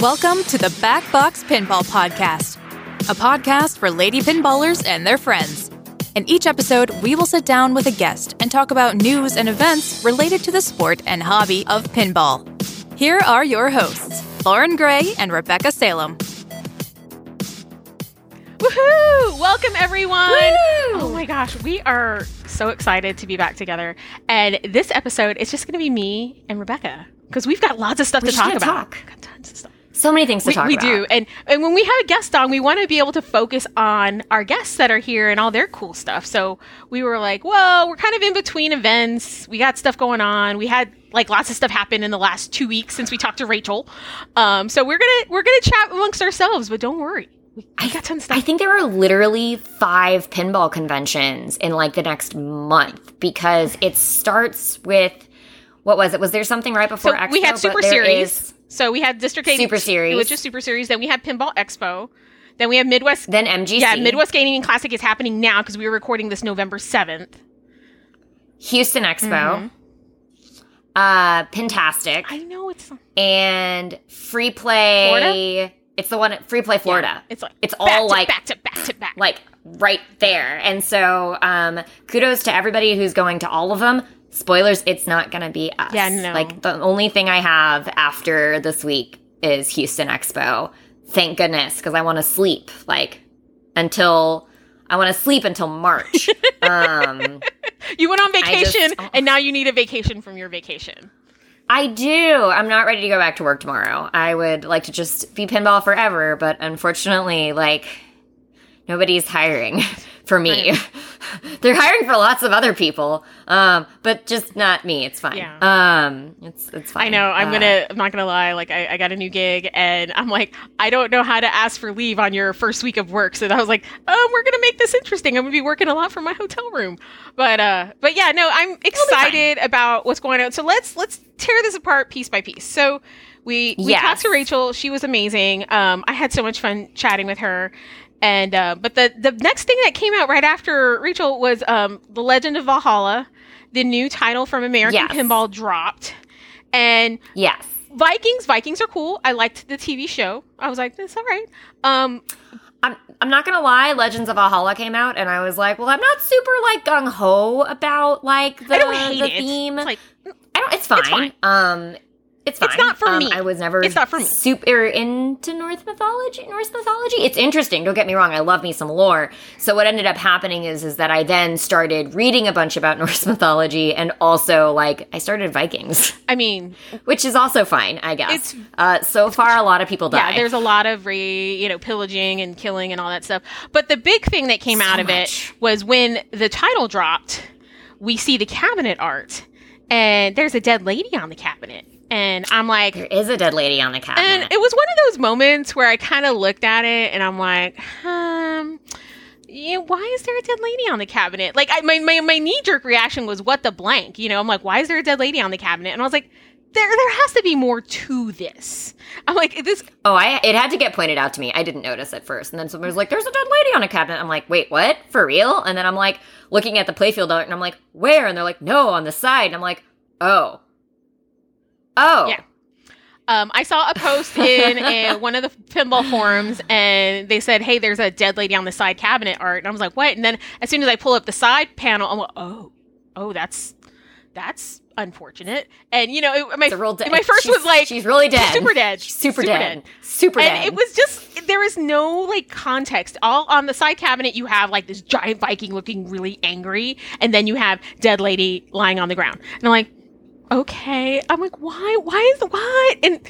Welcome to the Back Box Pinball Podcast, a podcast for lady pinballers and their friends. In each episode, we will sit down with a guest and talk about news and events related to the sport and hobby of pinball. Here are your hosts, Lauren Gray and Rebecca Salem. Woohoo! Welcome everyone. Oh my gosh, we are so excited to be back together. And this episode is just going to be me and Rebecca because we've got lots of stuff We to talk about. talk. Got tons of stuff. So many things to We, talk we about. do, and and when we have a guest on, we want to be able to focus on our guests that are here and all their cool stuff. So we were like, well, we're kind of in between events. We got stuff going on. We had like lots of stuff happen in the last two weeks since we talked to Rachel. Um, so we're gonna we're gonna chat amongst ourselves, but don't worry, we, we got tons of stuff. I think there are literally five pinball conventions in like the next month because it starts with what was it? Was there something right before So Expo? we had Super Series. is- so we had District 8 Super It Series. was just Super Series. Then we had Pinball Expo. Then we have Midwest. then MGC. yeah, Midwest Gaming Classic is happening now because we were recording this November 7th. Houston Expo. Mm-hmm. Uh, Pintastic. I know it's and Free Play. Florida? It's the one at Free Play Florida. It's like it's all like back to back to back. like right there. And so, um, kudos to everybody who's going to all of them. Spoilers, it's not going to be us. Yeah, no. Like the only thing I have after this week is Houston Expo. Thank goodness, because I want to sleep like until I want to sleep until March. um, you went on I just- vacation oh. and now you need a vacation from your vacation. I do. I'm not ready to go back to work tomorrow. I would like to just be pinball forever, but unfortunately, like nobody's hiring for me. They're hiring for lots of other people, um, but just not me. It's fine. Yeah. Um, it's it's fine. I know. I'm Uh, gonna. I'm not gonna lie. Like I, I got a new gig, and I'm like, I don't know how to ask for leave on your first week of work. So I was like, um, we're gonna make this interesting. I'm gonna be working a lot from my hotel room. But uh, but yeah, no, I'm excited about what's going on. So let's let's tear this apart piece by piece. So we we Yes. talked to Rachel. She was amazing. Um, I had so much fun chatting with her. And uh, but the the next thing that came out right after Rachel was um, the Legend of Valhalla, the new title from American Yes. Pinball dropped, and Yes. Vikings, Vikings are cool. I liked the TV show. I was like, that's all right. Um, I'm, I'm not gonna lie, Legends of Valhalla came out, and I was like, well, I'm not super like gung ho about like the, I don't hate the theme. It's like, I don't. It's fine. fine. Um, it's fine. It's not for Um, me. I was never. It's not for me. Super into Norse mythology. Norse mythology. It's interesting. Don't get me wrong. I love me some lore. So what ended up happening is, is that I then started reading a bunch about Norse mythology, and also like I started Vikings, I mean, which is also fine, I guess. It's- uh, so far a lot of people die. yeah, there's a lot of re, you know, pillaging and killing and all that stuff. But the big thing that came So out of much. it was when the title dropped, we see the cabinet art, and there's a dead lady on the cabinet, and I'm like, there is a dead lady on the cabinet. And it was one of those moments where I kind of looked at it and I'm like, um, yeah, why is there a dead lady on the cabinet? Like, I, my, my, my knee jerk reaction was, what the blank? You know, I'm like, why is there a dead lady on the cabinet? And I was like, there, there has to be more to this. I'm like, this, Oh, I it had to get pointed out to me. I didn't notice at first, and then someone was like, "There's a dead lady on a cabinet." I'm like, "Wait, what? For real?" And then I'm like looking at the playfield art, and I'm like, "Where?" And they're like, "No, on the side." And I'm like, "Oh, oh, Yeah. um, I saw a post in a, one of the pinball forums and they said, hey, there's a dead lady on the side cabinet art. And I was like, what? And then as soon as I pull up the side panel, I'm like, oh, oh, that's, that's unfortunate. And, you know, it, my, It's a real dead. my first she's- was like, she's really dead, super dead. She's super, Super dead. dead. super and dead." it was just there was no like context. All on the side cabinet, you have like this giant Viking looking really angry, and then you have dead lady lying on the ground. And I'm like, okay. I'm like, why? Why is what? And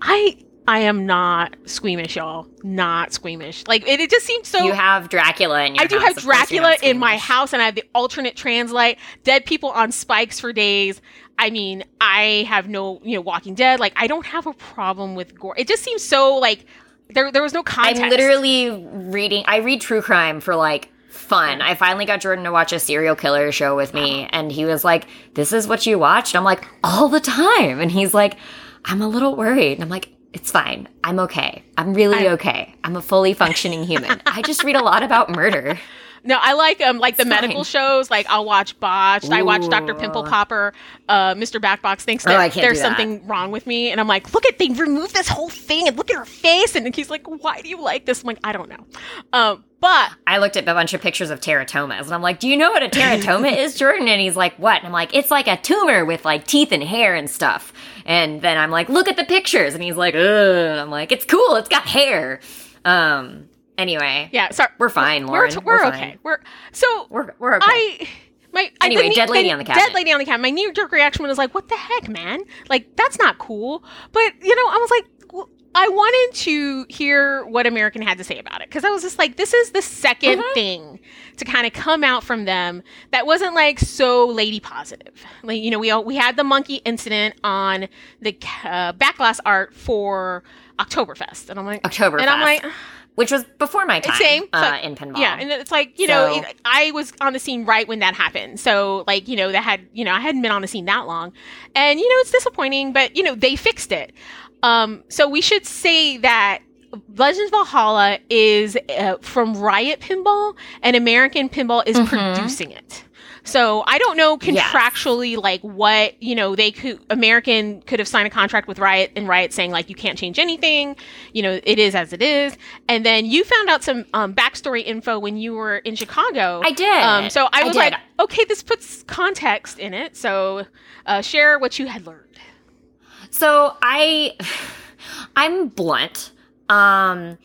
I I am not squeamish, y'all. Not squeamish. Like it, it just seems so. you have Dracula in your. House. I do house. have Of course you're Dracula in my house, and I have the alternate translate. Dead people on spikes for days. I mean, I have no, you know, Walking Dead. Like, I don't have a problem with gore. It just seems so like there. There was no context. I'm literally reading. I read true crime for like fun. I finally got Jordan to watch a serial killer show with me, and he was like, "This is what you watched." I'm like, "All the time," and he's like, "I'm a little worried." And I'm like, "It's fine. I'm okay. I'm really okay. I'm a fully functioning human. I just read a lot about murder." No, I like um like the medical shows. Like I'll watch Botched. I watch Doctor Ooh. Pimple Popper. Uh, Mr. Backbox thinks Oh, that can't there's that. something wrong with me, and I'm like, look at they removed this whole thing, and look at her face, and he's like, why do you like this? I'm like, I don't know. Um, but I looked at a bunch of pictures of teratomas and I'm like, Do you know what a teratoma is, Jordan? And he's like, What? And I'm like, It's like a tumor with like teeth and hair and stuff. And then I'm like, Look at the pictures. And he's like, Ugh. I'm like, It's cool. It's got hair. Um, anyway. yeah, sorry, We're fine, we're Lauren. we're, We're okay. fine. We're so We're, we're okay. I. My, Anyway, dead lady on the Dead lady on the cabinet. My knee jerk reaction was like, "What the heck, man? Like that's not cool." But you know, I was like, I wanted to hear what American had to say about it because I was just like, this is the 2nd Mhm. thing to kind of come out from them that wasn't like so lady positive. Like you know, we all, we had the monkey incident on the uh, backglass art for Oktoberfest, and I'm like, Oktoberfest. and I'm like. which was before my time Same, uh, in pinball. Yeah, and it's like you know, So- it- I was on the scene right when that happened. So like you know, that had you know, I hadn't been on the scene that long, and you know, it's disappointing, but you know, they fixed it. Um, so we should say that Legends of Valhalla is uh, from Riot Pinball, and American Pinball is Mhm. producing it. So I don't know Yes. contractually like what you know they could American could have signed a contract with Riot and Riot saying like you can't change anything, you know it is as it is. And then you found out some um, backstory info when you were in Chicago. I did. Um, so I I was did. like, okay, this puts context in it. So uh, share what you had learned. So I, I'm blunt. Um,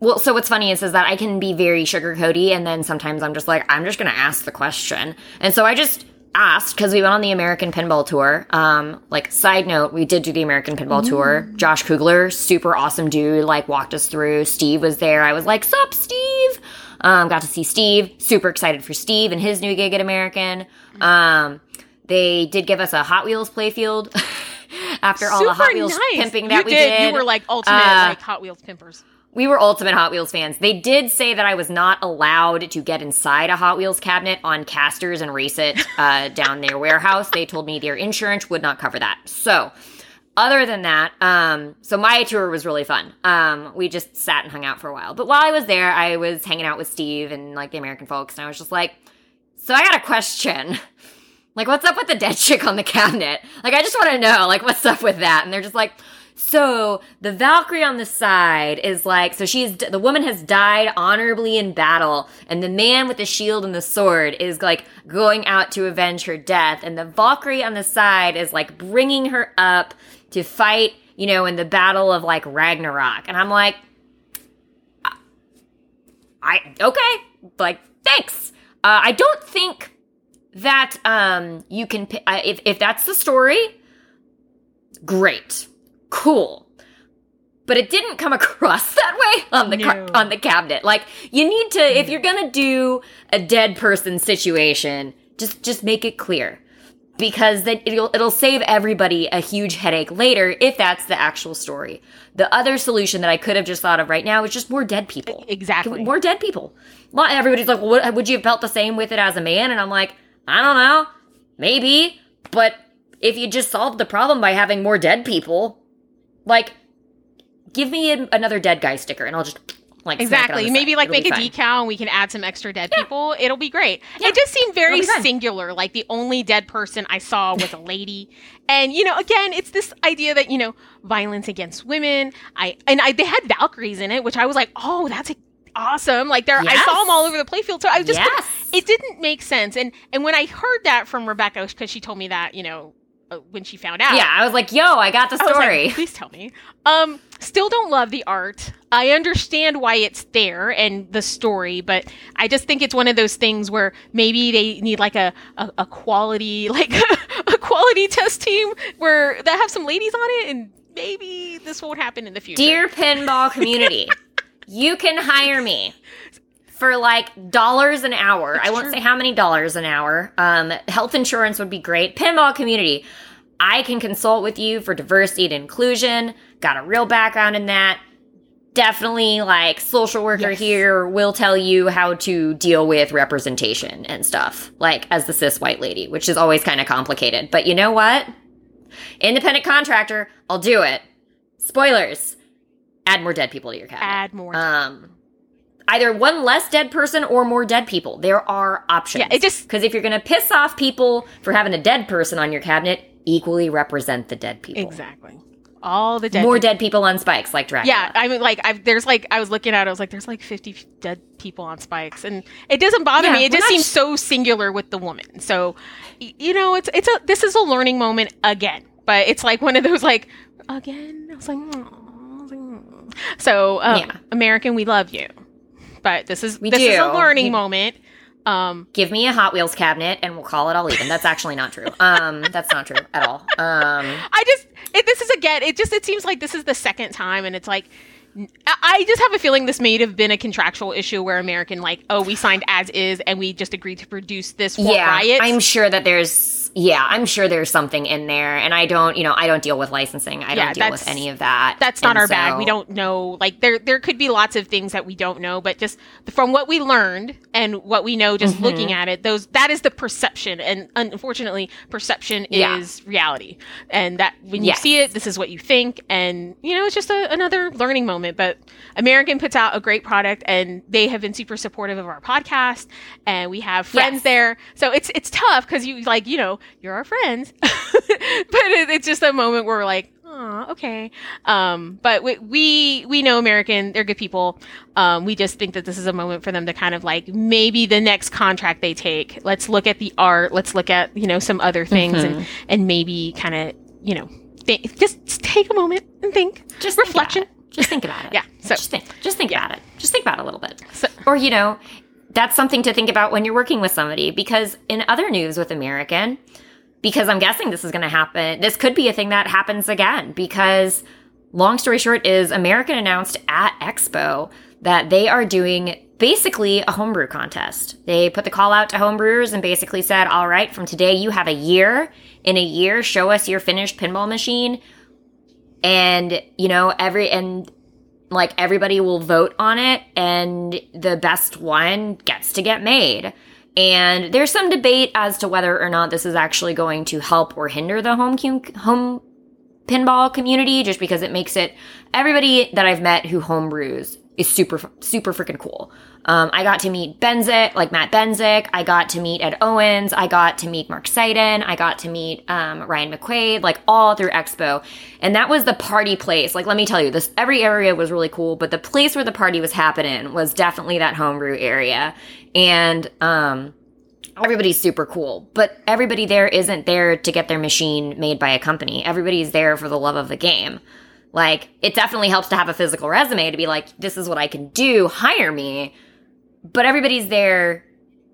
well, so what's funny is, is that I can be very sugarcoaty, and then sometimes I'm just like, I'm just gonna ask the question, and so I just asked because we went on the American Pinball Tour. Um, like side note, we did do the American Pinball Tour. Josh Kugler, super awesome dude, like walked us through. Steve was there. I was like, "Sup, Steve?" Um, got to see Steve. Super excited for Steve and his new gig at American. Um, they did give us a Hot Wheels playfield after all the Hot Wheels nice. pimping that you we did. did. You were like ultimate Uh, like Hot Wheels pimpers. we were ultimate Hot Wheels fans. They did say that I was not allowed to get inside a Hot Wheels cabinet on casters and race it uh, down their warehouse. They told me their insurance would not cover that. So, other than that, um, so my tour was really fun. Um, we just sat and hung out for a while. But while I was there, I was hanging out with Steve and like the American folks, and I was just like, "So I got a question." Like, what's up with the dead chick on the cabinet? Like, I just want to know, like, what's up with that? And they're just like, so the Valkyrie on the side is like, so she's, the woman has died honorably in battle, and the man with the shield and the sword is like going out to avenge her death, and the Valkyrie on the side is like bringing her up to fight, you know, in the battle of like Ragnarok. And I'm like, I, okay, like, thanks. Uh, I don't think that um you can if if that's the story great cool but it didn't come across that way on the car- on the cabinet like you need to if you're going to do a dead person situation just just make it clear because then it'll it'll save everybody a huge headache later if that's the actual story. The other solution that I could have just thought of right now is just more dead people. Exactly. More dead people. Everybody's like, well, what, would you have felt the same with it as a man? And I'm like, I don't know. Maybe. But if you just solved the problem by having more dead people, like, give me an, another dead guy sticker and I'll just, like, smack it on Exactly. Maybe like It'll make a fine. decal and we can add some extra dead people. It'll be great. Yeah. It just seemed very It'll be fun. singular. Like the only dead person I saw was a lady. And you know, again, it's this idea that, you know, violence against women. I and I they had Valkyries in it, which I was like, "Oh, that's a, awesome." Like there I saw them all over the playfield. So I was just Yes. it didn't make sense. And and when I heard that from Rebecca cuz she told me that, you know, uh, when she found out. Yeah, I was like, yo, I got the was like, story. Please tell me. Um, still don't love the art. I understand why it's there and the story, but I just think it's one of those things where maybe they need like a a, a quality like a quality test team where that have some ladies on it, and maybe this won't happen in the future. Dear pinball community, you can hire me for like dollars an hour. I won't true. say how many dollars an hour. Um, health insurance would be great. Pinball community, I can consult with you for diversity and inclusion. Got a real background in that. Definitely, like social worker Yes. here will tell you how to deal with representation and stuff, like as the cis white lady, which is always kind of complicated. But you know what? Independent contractor, I'll do it. Spoilers. Add more dead people to your cabinet. Add more. Um, either one less dead person or more dead people. There are options. Yeah, it just- because if you're going to piss off people for having a dead person on your cabinet, equally represent the dead people. Exactly. All the dead. More people. dead people on spikes, like Dracula. Yeah, I mean, like, I've, there's like, I was looking at, it, I was like, there's like 50 dead people on spikes, and it doesn't bother Yeah, me. It just seems sh- so singular with the woman. So, you know, it's it's a this is a learning moment again, but it's like one of those like again. I was like, "Aw." I was like, "Mm." So um, Yeah. American, we love you, but this is We this is a learning We- moment. Um, Give me a Hot Wheels cabinet and we'll call it all even. That's actually not true. Um, that's not true at all. Um, I just it, this is again. It just it seems like this is the second time, and it's like I- just have a feeling this may have been a contractual issue where American like, oh, we signed as is, and we just agreed to produce this for yeah, Riot. I'm sure that there's yeah, I'm sure there's something in there, and I don't, you know, I don't deal with licensing. I Yeah, don't deal with any of that. That's not And our bag. We don't know. Like there, there could be lots of things that we don't know, but just from what we learned and what we know, just Mm-hmm. looking at it, those that is the perception, and unfortunately, perception Yeah. is reality. And that when you Yes. see it, this is what you think, and you know, it's just a, another learning moment. But American puts out a great product, and they have been super supportive of our podcast, and we have friends Yes. there. So it's it's tough because you like you know you're our friends, but it, it's just a moment where we're like. Oh, okay. Um, but we, we we know American, they're good people. Um, we just think that this is a moment for them to kind of like maybe the next contract they take. Let's look at the art. Let's look at you know some other things Mm-hmm. and and maybe kind of you know think, just, just take a moment and think. just reflection. it. Just think about it. Yeah, so- just think, just think about it. Just think about it a little bit. So- or you know, that's something to think about when you're working with somebody. Because in other news with American, because I'm guessing this is going to happen. This could be a thing that happens again. Because long story short, is American announced at Expo that they are doing basically a homebrew contest. They put the call out to homebrewers and basically said, "All right, from today you have a year. In a year, show us your finished pinball machine." and you know every and like everybody will vote on it and the best one gets to get made and there's some debate as to whether or not this is actually going to help or hinder the home home pinball community just because it makes it everybody that I've met who homebrews is super super freaking cool. Um, I got to meet Benzik, like Matt Benzik. I got to meet Ed Owens. I got to meet Mark Seiden. I got to meet um, Ryan McQuaid, like all through Expo, and that was the party place. Like, let me tell you, this every area was really cool, but the place where the party was happening was definitely that homebrew area, and um, everybody's super cool, but everybody there isn't there to get their machine made by a company. Everybody's there for the love of the game. Like, it definitely helps to have a physical resume to be like, this is what I can do, hire me. But everybody's there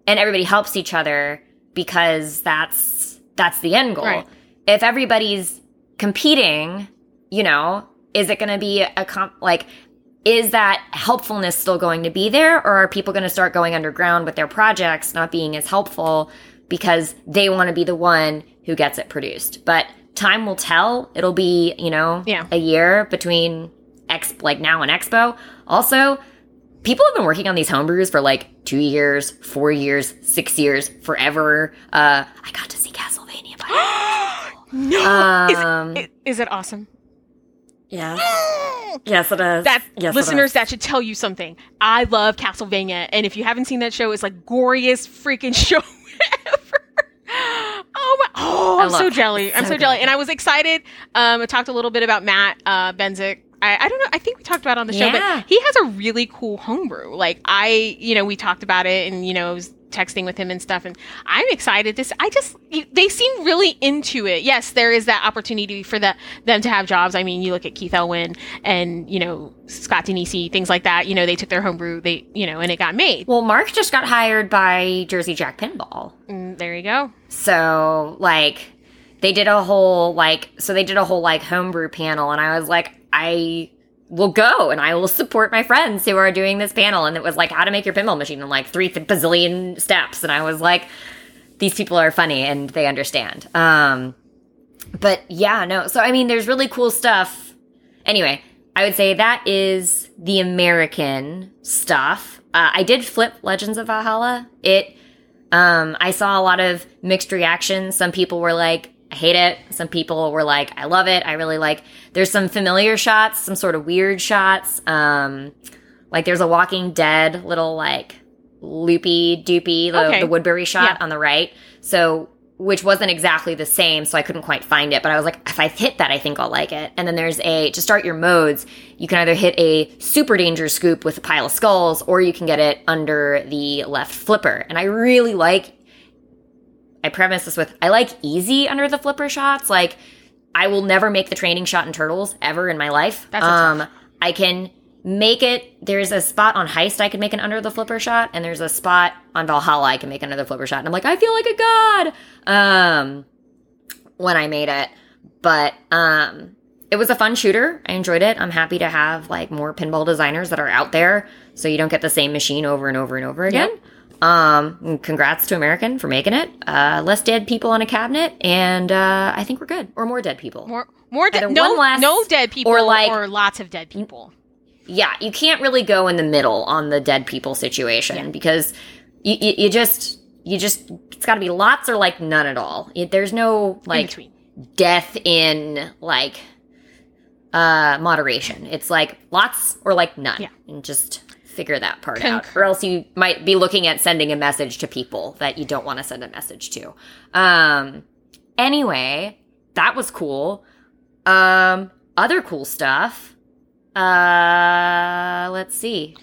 and everybody helps each other because that's that's the end goal. Right. If everybody's competing, you know, is it going to be a comp like is that helpfulness still going to be there or are people going to start going underground with their projects not being as helpful because they want to be the one who gets it produced but time will tell it'll be you know Yeah. a year between ex like now and expo also people have been working on these homebrews for like two years four years six years forever uh i got to see castlevania by no, um is, is it awesome? Yeah. yes it is That yes, listeners, is. that should tell you something. I love Castlevania, and if you haven't seen that show, it's like goriest freaking show ever. Oh my! Oh, I'm so jelly. I'm so so jelly, and I was excited. Um, I talked a little bit about Matt uh, Benzik. I, I don't know. I think we talked about it on the show, Yeah. but he has a really cool homebrew. Like I, you know, we talked about it, and you know, I was texting with him and stuff, and I'm excited. This, I just, they seem really into it. Yes, there is that opportunity for the, them to have jobs. I mean, you look at Keith Elwin and you know Scott Danesi, things like that. You know, they took their homebrew, they, you know, and it got made. Well, Mark just got hired by Jersey Jack Pinball. And there you go. So, like, they did a whole, like, so they did a whole, like, homebrew panel, and I was like, I will go and I will support my friends who are doing this panel. And it was like, how to make your pinball machine in like three th- bazillion steps. And I was like, these people are funny and they understand. Um, but yeah, no. So, I mean, there's really cool stuff. Anyway, I would say that is the American stuff. Uh, I did flip Legends of Valhalla. It, um, I saw a lot of mixed reactions. Some people were like, I hate it. Some people were like, I love it. I really like, there's some familiar shots, some sort of weird shots. Um, Like there's a Walking Dead little like loopy doopy the, Okay. the Woodbury shot Yeah. on the right. So which wasn't exactly the same, so I couldn't quite find it. But I was like, if I hit that, I think I'll like it. And then there's a to start your modes, you can either hit a super danger scoop with a pile of skulls, or you can get it under the left flipper. And I really like. I premise this with I like easy under the flipper shots. Like I will never make the training shot in turtles ever in my life. That's um, I can make it. There's a spot on heist I can make an under the flipper shot, and there's a spot on Valhalla I can make another flipper shot. And I'm like, I feel like a god. Um, when I made it, but um, it was a fun shooter. I enjoyed it. I'm happy to have like more pinball designers that are out there, so you don't get the same machine over and over and over again. Um, congrats to American for making it. Uh, less dead people on a cabinet, and uh, I think we're good. Or more dead people. More, more dead. No, no dead people, or, like- or lots of dead people. yeah, you can't really go in the middle on the dead people situation because you, you, you just you just it's got to be lots or like none at all. It, there's no like between. death in like uh moderation. It's like lots or like none. Yeah. And just figure that part out. Or else you might be looking at sending a message to people that you don't want to send a message to. Um anyway, that was cool. Um other cool stuff. Uh let's see.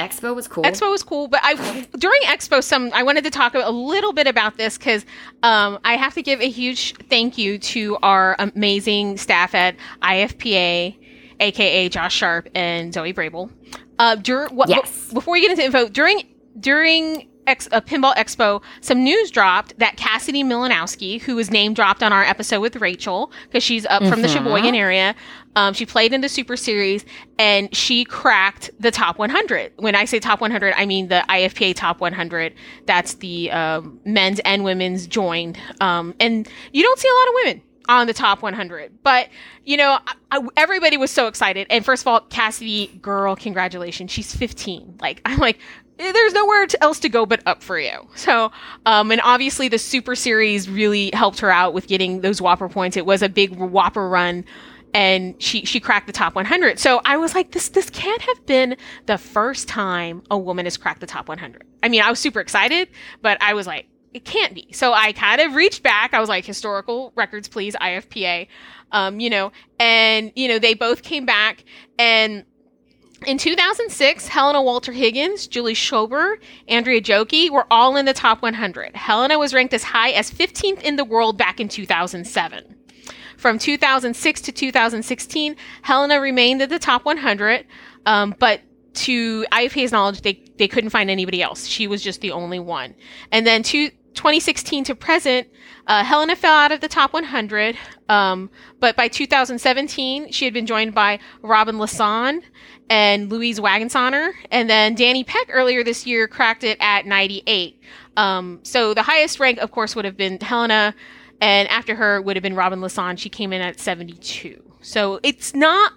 Expo was cool. Expo was cool, but I during Expo, some I wanted to talk a little bit about this because um, I have to give a huge thank you to our amazing staff at IFPA, aka Josh Sharpe and Zoe Vrabel. Uh, dur- what, Yes. before we get into info, during during Ex- uh, Pinball Expo, some news dropped that Cassidy Milanowski, who was name dropped on our episode with Rachel, because she's up from the Sheboygan area, um, she played in the Super Series and she cracked the top 100. When I say top 100, I mean the IFPA top 100. That's the um, men's and women's joined. Um, and you don't see a lot of women on the top 100. But, you know, I, I- everybody was so excited. And first of all, Cassidy, girl, congratulations. She's 15. Like, I'm like, there's nowhere else to go but up for you. So, um, and obviously the Super Series really helped her out with getting those WPPR points. It was a big WPPR run. And she she cracked the top 100. So I was like, this this can't have been the first time a woman has cracked the top 100. I mean, I was super excited, but I was like, it can't be. So I kind of reached back. I was like, historical records, please, IFPA. Um, you know, and you know, they both came back and in 2006, Helena Walter Higgins, Julie Schober, Andrea Joki were all in the top 100. Helena was ranked as high as 15th in the world back in 2007. From 2006 to 2016, Helena remained at the top 100, um, but to IFPA's knowledge, they, they couldn't find anybody else. She was just the only one. And then to 2016 to present, uh, Helena fell out of the top 100, um, but by 2017, she had been joined by Robin Lasson and Louise Wagensonner, and then Danny Peck earlier this year cracked it at 98. Um, so the highest rank, of course, would have been Helena, and after her would have been Robin Lasson. She came in at 72. So it's not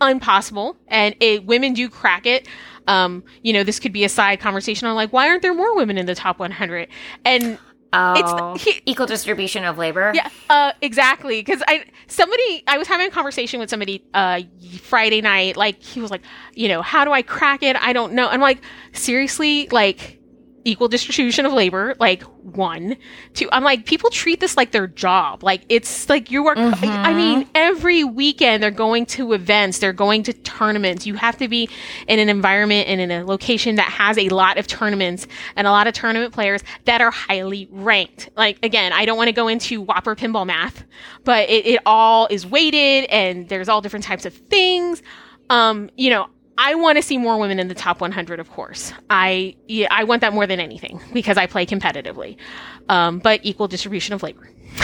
impossible, and it, women do crack it. Um, you know, this could be a side conversation on like, why aren't there more women in the top 100? And Oh, he- equal distribution of labor. yeah, uh, exactly. Because I somebody I was having a conversation with somebody uh Friday night. Like he was like, you know, how do I crack it? I don't know. I'm like, seriously, like equal distribution of labor. Like one, two. I'm like, people treat this like their job. Like it's like you are. I mean, every weekend they're going to events. They're going to tournaments. You have to be in an environment and in a location that has a lot of tournaments and a lot of tournament players that are highly ranked. Like again, I don't want to go into WPPR pinball math, but it, it all is weighted and there's all different types of things. Um, you know, I want to see more women in the top 100, of course. I yeah, I want that more than anything because I play competitively. Um, but equal distribution of labor.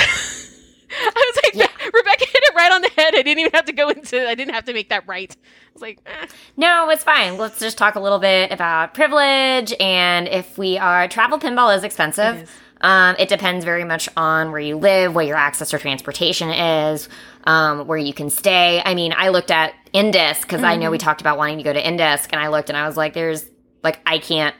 I was like, Rebecca hit it right on the head. I didn't even have to go into. I didn't have to make that right. I was like, eh. No, it's fine. Let's just talk a little bit about privilege and if we are travel pinball is expensive. Is. Um, it depends very much on where you live, what your access to transportation is, um, where you can stay. I mean, I looked at INDISC because I know we talked about wanting to go to INDISC, and I looked and I was like, "There's like I can't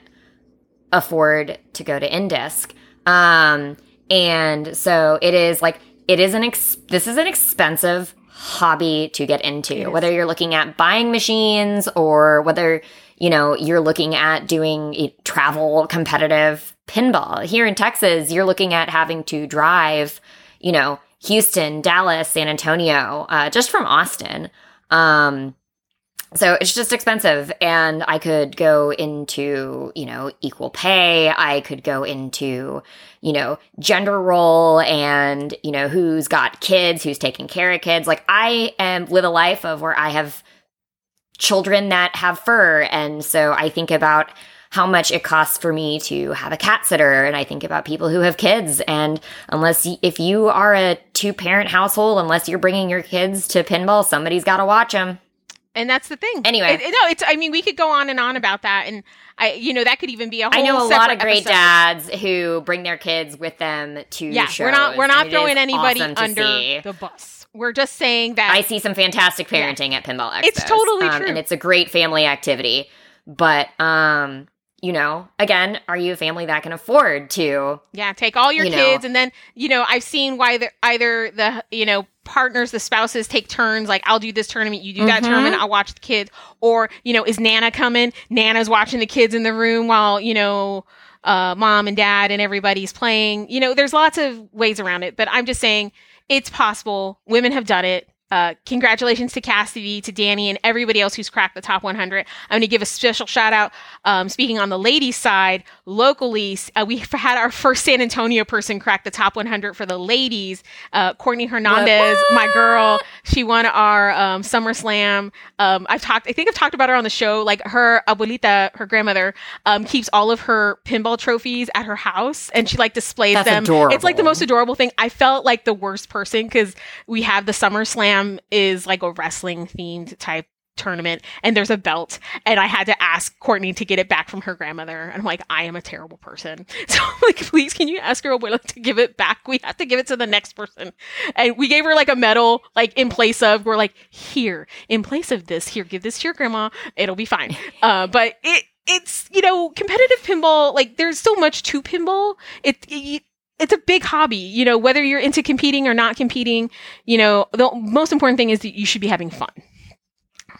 afford to go to INDISC," um, and so it is like it is an ex- this is an expensive hobby to get into. Whether you're looking at buying machines or whether, you know, you're looking at doing travel competitive pinball. Here in Texas, you're looking at having to drive, you know, Houston, Dallas, San Antonio, uh, just from Austin. Um, so it's just expensive. And I could go into, you know, equal pay. I could go into, you know, gender role and, you know, who's got kids, who's taking care of kids. Like I am live a life of where I have children that have fur. And so I think about how much it costs for me to have a cat sitter and i think about people who have kids and unless y- if you are a two parent household unless you're bringing your kids to pinball somebody's got to watch them And that's the thing. Anyway. It- it- no, it's. I mean, we could go on and on about that, and I, you know, that could even be a whole. I know a lot of great episode. dads who bring their kids with them to Yeah, shows. we're not. We're not throwing anybody awesome under the bus. We're just saying that. I see some fantastic parenting at Pinball Expos. It's totally um, true. and it's a great family activity. But um, you know, again, are you a family that can afford to? Yeah, take all your you know. kids, and then you know I've seen why the, either the you know partners, the spouses take turns. Like I'll do this tournament, you do that Mhm. tournament, I'll watch the kids. Or you know, is Nana coming? Nana's watching the kids in the room while you know uh, mom and dad and everybody's playing. You know, there's lots of ways around it, but I'm just saying it's possible. Women have done it. Uh, congratulations to Cassidy, to Danny, and everybody else who's cracked the top 100. I'm going to give a special shout out. Um, speaking on the ladies' side, locally, uh, we had our first San Antonio person crack the top 100 for the ladies. Uh, Courtney Hernandez, my girl, she won our um, SummerSlam. Um, I've talked, I think I've talked about her on the show. Like her abuelita, her grandmother, um, keeps all of her pinball trophies at her house, and she like displays That's them. adorable. It's like the most adorable thing. I felt like the worst person because we have the SummerSlam is like a wrestling themed type tournament and there's a belt and I had to ask Courtney to get it back from her grandmother and I'm like I am a terrible person. So I'm like please can you ask your abuela to give it back? We have to give it to the next person. And we gave her like a medal like in place of we're like here in place of this here give this to your grandma it'll be fine. Uh but it it's you know competitive pinball like there's so much to pinball. It, it it's a big hobby, you know, whether you're into competing or not competing, you know, the most important thing is that you should be having fun.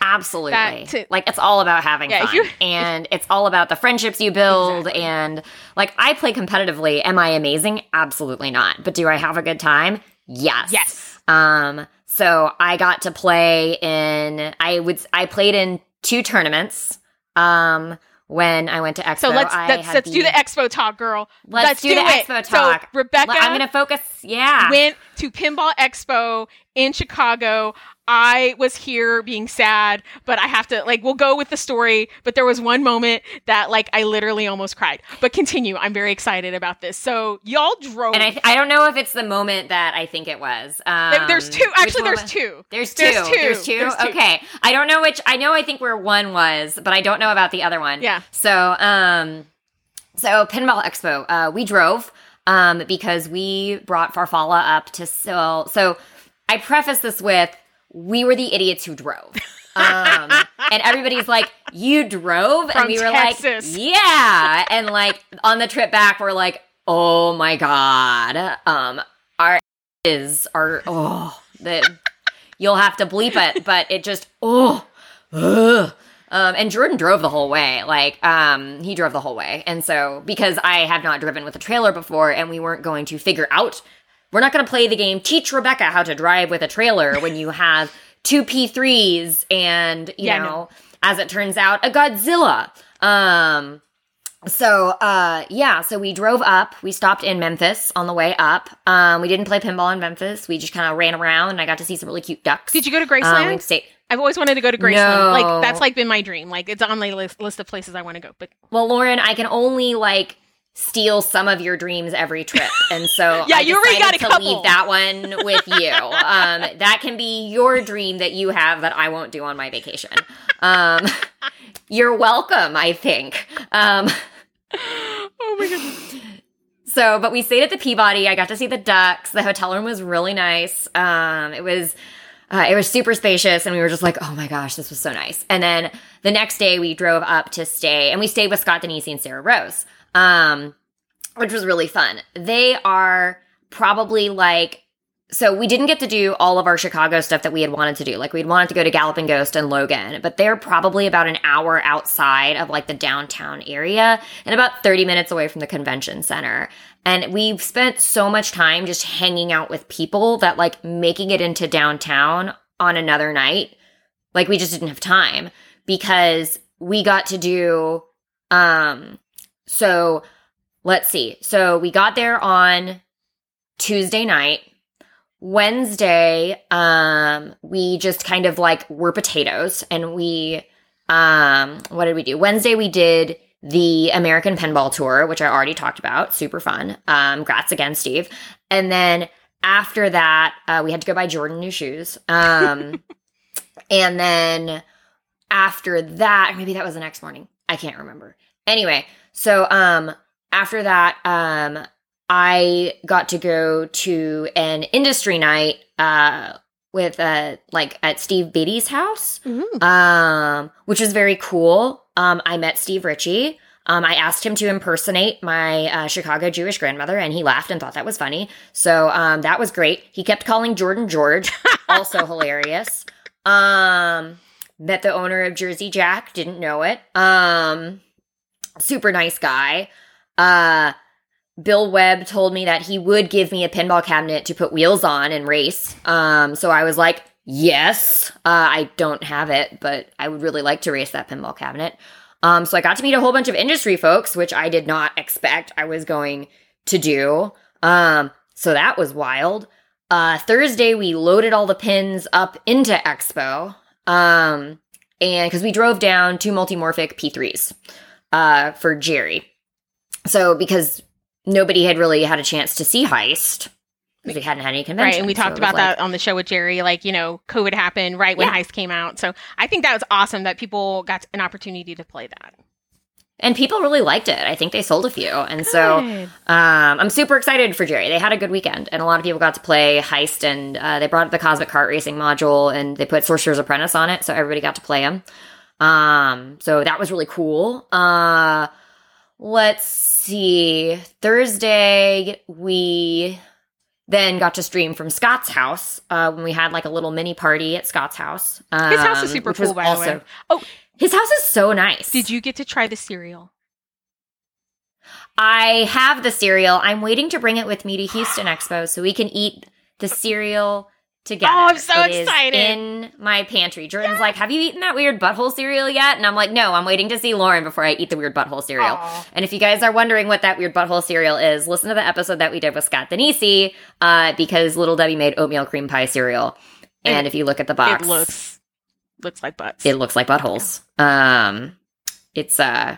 Absolutely. That to- like it's all about having Yeah, fun. and it's all about the friendships you build Exactly. and like I play competitively. Am I amazing? Absolutely not. But do I have a good time? Yes. Yes. Um so I got to play in I would I played in two tournaments um when I went to Expo. So let's let's, let's do the expo talk, girl. Let's, do, the it. Expo So talk. Rebecca I'm going to focus yeah. went to Pinball Expo in Chicago. I was here being sad, but I have to like we'll go with the story. But there was one moment that like I literally almost cried. But continue. I'm very excited about this. So y'all drove. and I, I don't know if it's the moment that I think it was. Um, there's two. Actually, there's two. There's two. There's two. There's two. There's two. Okay. I don't know which. I know. I think where one was, but I don't know about the other one. Yeah. So, um, so Pinball Expo, uh, we drove, um, because we brought Farfalla up to sell. So, I preface this with, we were the idiots who drove. Um, and everybody's like, you drove? From and we were Texas. like, yeah. And like on the trip back, we're like, oh my God. Um, our is our oh, the, you'll have to bleep it, but it just, oh, ugh. Um, and Jordan drove the whole way. Like, um, he drove the whole way. And so, because I have not driven with a trailer before and we weren't going to figure out, we're not going to play the game, teach Rebecca how to drive with a trailer when you have two P3s and, you Yeah, know, no. as it turns out, a Godzilla. Um, so uh yeah, so we drove up. We stopped in Memphis on the way up. Um we didn't play pinball in Memphis. We just kind of ran around and I got to see some really cute ducks. Did you go to Um, Graceland? stayed- I've always wanted to go to Graceland. No. Like that's like been my dream. Like it's on my list list of places I want to go. But well, Lauren, I can only like steal some of your dreams every trip, and so Yeah, I you already got a to couple. leave that one with you. um, that can be your dream that you have that I won't do on my vacation. Um, you're welcome. I think. Um, oh my goodness. So, but we stayed at the Peabody. I got to see the ducks. The hotel room was really nice. Um, it was, uh, it was super spacious, and we were just like, oh my gosh, this was so nice. And then the next day, we drove up to stay, and we stayed with Scott Danesi and Sarah Rose, um, which was really fun. They are probably like so we didn't get to do all of our Chicago stuff that we had wanted to do. Like we'd wanted to go to Galloping Ghost and Logan, but they're probably about an hour outside of like the downtown area and about 30 minutes away from the convention center. And we've spent so much time just hanging out with people that like making it into downtown on another night, like we just didn't have time because we got to do um so let's see. So we got there on Tuesday night Wednesday, um, we just kind of like were potatoes and we, um, what did we do? Wednesday, we did the American Pinball Tour, which I already talked about. Super fun. Um, grats again, Steve. And then after that, uh, we had to go buy Jordan new shoes. Um, and then after that, maybe that was the next morning. I can't remember. Anyway, so um, after that, um, I got to go to an industry night uh, with uh, like at Steve Beatty's house, Ooh. um, which was very cool. Um, I met Steve Ritchie. Um, I asked him to impersonate my uh, Chicago Jewish grandmother, and he laughed and thought that was funny. So um, that was great. He kept calling Jordan George, also hilarious. Um, met the owner of Jersey Jack, didn't know it. Um, super nice guy. Uh, Bill Webb told me that he would give me a pinball cabinet to put wheels on and race. Um, so I was like, yes. Uh, I don't have it, but I would really like to race that pinball cabinet. Um, so I got to meet a whole bunch of industry folks, which I did not expect I was going to do. Um, so that was wild. Uh, Thursday, we loaded all the pins up into Expo. Um, and because we drove down two multimorphic P3s uh, for Gerry. So because nobody had really had a chance to see Heist because we hadn't had any convention. Right, and we So talked about like- that on the show with Gerry. Like, you know, COVID happened right when Yeah. Heist came out. So I think that was awesome that people got an opportunity to play that. And people really liked it. I think they sold a few. And so um, I'm super excited for Gerry. They had a good weekend, and a lot of people got to play Heist, and uh, they brought up the Cosmic Kart Racing module, and they put Sorcerer's Apprentice on it, so everybody got to play him. Um, so that was really cool. Uh, let's see. Thursday, we then got to stream from Scott's house uh, when we had like a little mini party at Scott's house. Um, His house is super cool, by the way. Oh, His house is so nice. did you get to try the cereal? I have the cereal. I'm waiting to bring it with me to Houston Expo so we can eat the cereal together. Oh, I'm so It excited. in my pantry. Jordan's like, "Have you eaten that weird butthole cereal yet?" And I'm like, "No, I'm waiting to see Lauren before I eat the weird butthole cereal." Aw. And if you guys are wondering what that weird butthole cereal is, listen to the episode that we did with Scott Danesi, uh, because Little Debbie made oatmeal cream pie cereal. And And if you look at the box, It looks looks like butts. it looks like buttholes. Um, it's uh,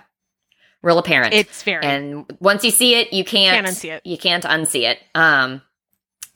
real apparent it's very and once you see it you can't, Can't unsee it. you can't unsee it um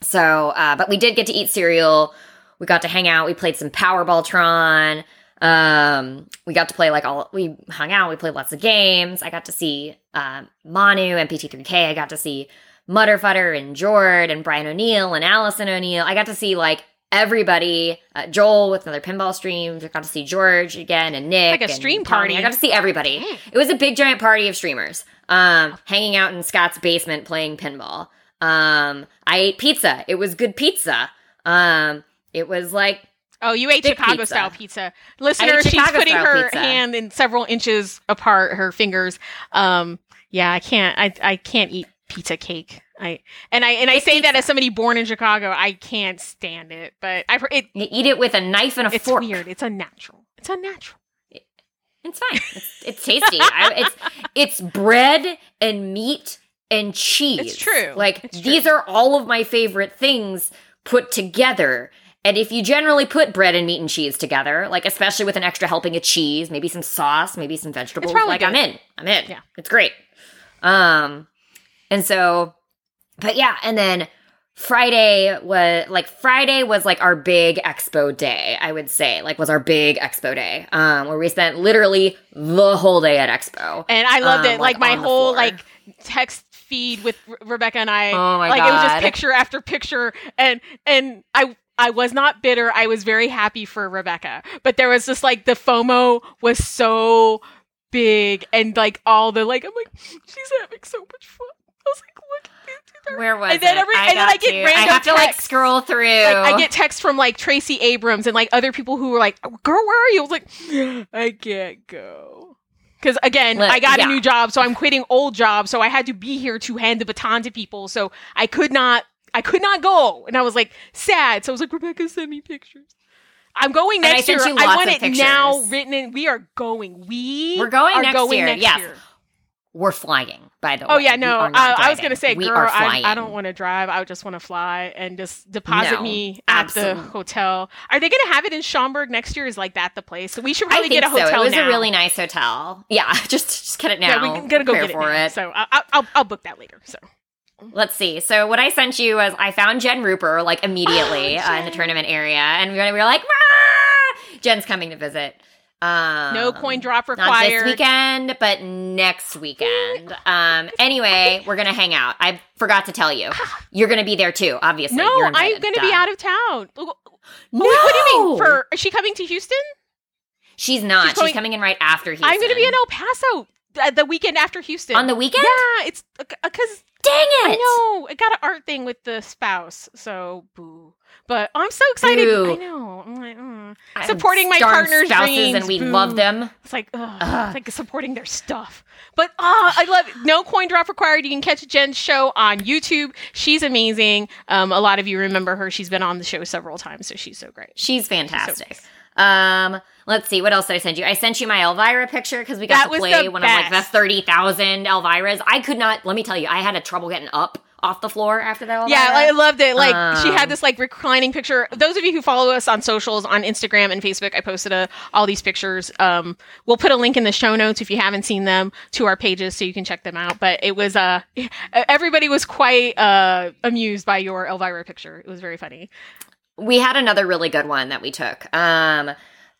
so uh but we did get to eat cereal. We got to hang out. We played some powerball tron. Um we got to play like all we hung out. We played lots of games. I got to see um manu and pt3k i got to see mutterfutter and jord and brian o'neill and allison o'neill. I got to see like everybody. Uh, joel with another pinball stream. I got to see george again and nick Like a stream Tommy. party. i got to see everybody. Mm. it was a big giant party of streamers. Um hanging out in scott's basement playing pinball um i ate pizza it was good pizza um it was like Oh, you ate Chicago pizza. style pizza. Listener, she's putting her pizza. hand in several inches apart, her fingers. Um, yeah, I can't I I can't eat pizza cake. I and I and I Thick say that as somebody born in Chicago, I can't stand it. But I've heard it you eat it with a knife and a it's fork It's weird. It's unnatural. It's unnatural. it's fine it's, it's tasty I, it's it's bread and meat and cheese It's true. like It's true. these are all of my favorite things put together and if you generally put bread and meat and cheese together, like especially with an extra helping of cheese, maybe some sauce, maybe some vegetables, like I'm in. I'm in. Yeah. It's great. Um and so but yeah, and then Friday was like Friday was like our big expo day, I would say. Like was our big expo day. Um where we spent literally the whole day at expo. And I loved Um, it. Like, like, my whole like text feed with Re- Rebecca and I. Oh my like it was just picture after picture, and and I. I was not bitter. I was very happy for Rebecca. But there was just like the FOMO was so big and like all the like I'm like, she's having so much fun. I was like, look. Where was and then it? I and then I get to. random I have to like scroll through. Like I get texts from like Tracy Abrams and like other people who were like, "Girl, where are you?" I was like, "I can't go." Because again, Let- I got yeah. a new job, so I'm quitting old job, so I had to be here to hand the baton to people. So I could not, I could not go, and I was like sad. So I was like, Rebecca, send me pictures. I'm going I next sent year. I want it now written in. We are going. We We're going are next going year, next yes. year. We're flying, by the way. Oh yeah, no. are I, was gonna say, we girl, I. I don't want to drive. I just want to fly and just deposit No, me at the hotel. Are they gonna have it in Schaumburg next year? Is like that the place? So we should think get a hotel so. It was now. a really nice hotel. Yeah, just just get it now. yeah, we gotta go Prepare get it, for now. it. So I, I'll I'll book that later. So Let's see. So what I sent you was I found Jen Rooper like immediately Oh, uh, in the tournament area, and we were, we were like, "Rah!" Jen's coming to visit. Um, no coin drop Not required. this weekend, but next weekend. Um. Anyway, we're gonna hang out. I forgot to tell you, you're gonna be there too. Obviously, No, I'm gonna be out of town. No, What do you mean? For is she coming to Houston? she's not. She's She's, going- coming in right after Houston. I'm gonna be in El Paso uh, the weekend after Houston. on the weekend. yeah, it's because Dang it! I know. I got an art thing with the spouse, so boo. But I'm so excited. I know. I'm like, mm. I'm supporting my partner's spouses, dreams, and we boo. love them. it's like, ugh, Ugh. it's like supporting their stuff. But ah, I love it. No coin drop required. You can catch Jen's show on YouTube. She's amazing. Um, a lot of you remember her. She's been on the show several times, so she's so great. She's fantastic. nice. um, let's see. What else did I send you? I sent you my Elvira picture because we got That to play the one of like the thirty thousand Elviras. I could not. Let me tell you, I had a trouble getting up off the floor after that. Yeah, I loved it. Like she had Um, this like reclining picture. Those of you who follow us on socials, on Instagram and Facebook, I posted a, all these pictures. Um, we'll put a link in the show notes if you haven't seen them to our pages, so you can check them out. But it was uh, everybody was quite uh amused by your Elvira picture. It was very funny. we had another really good one that we took. Um,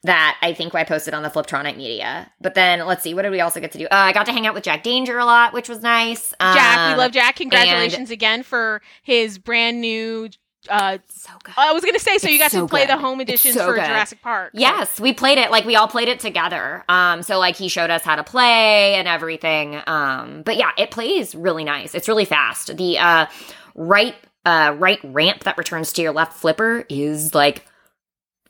that I think I posted on the Fliptronic media. But then let's see, what did we also get to do? Uh, I got to hang out with Jack Danger a lot, which was nice. Jack, Um, we love Jack. Congratulations again for his brand new. Uh, So good. I was gonna say, so It's you got so to play the home editions so for good. Jurassic Park. Yes, we played it. Like we all played it together. Um, so like he showed us how to play and everything. Um, but yeah, it plays really nice. It's really fast. The uh right uh right ramp that returns to your left flipper is like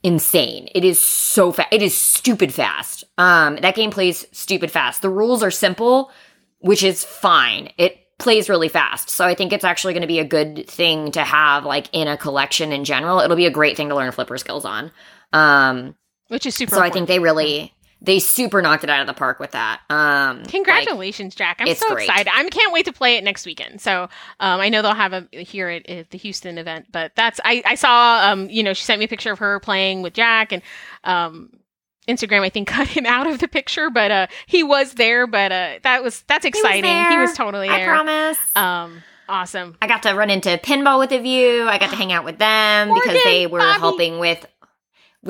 insane. It is so fast. It is stupid fast. Um, that game plays stupid fast. The rules are simple, which is fine. It plays really fast. So I think it's actually going to be a good thing to have like in a collection in general. It'll be a great thing to learn flipper skills on. Um, which is super. so I think they really they super knocked it out of the park with that. Um, like, Congratulations, Jack! I'm so great. excited. I can't wait to play it next weekend. So um, I know they'll have a here at, at the Houston event. But that's I, I saw um, you know she sent me a picture of her playing with Jack and um, Instagram I think cut him out of the picture, but uh, he was there. But uh, that was that's exciting. He was, there. totally there. I promise. Um, awesome. I got to run into Pinball with a View. I got to hang out with them because they were Bobby. helping with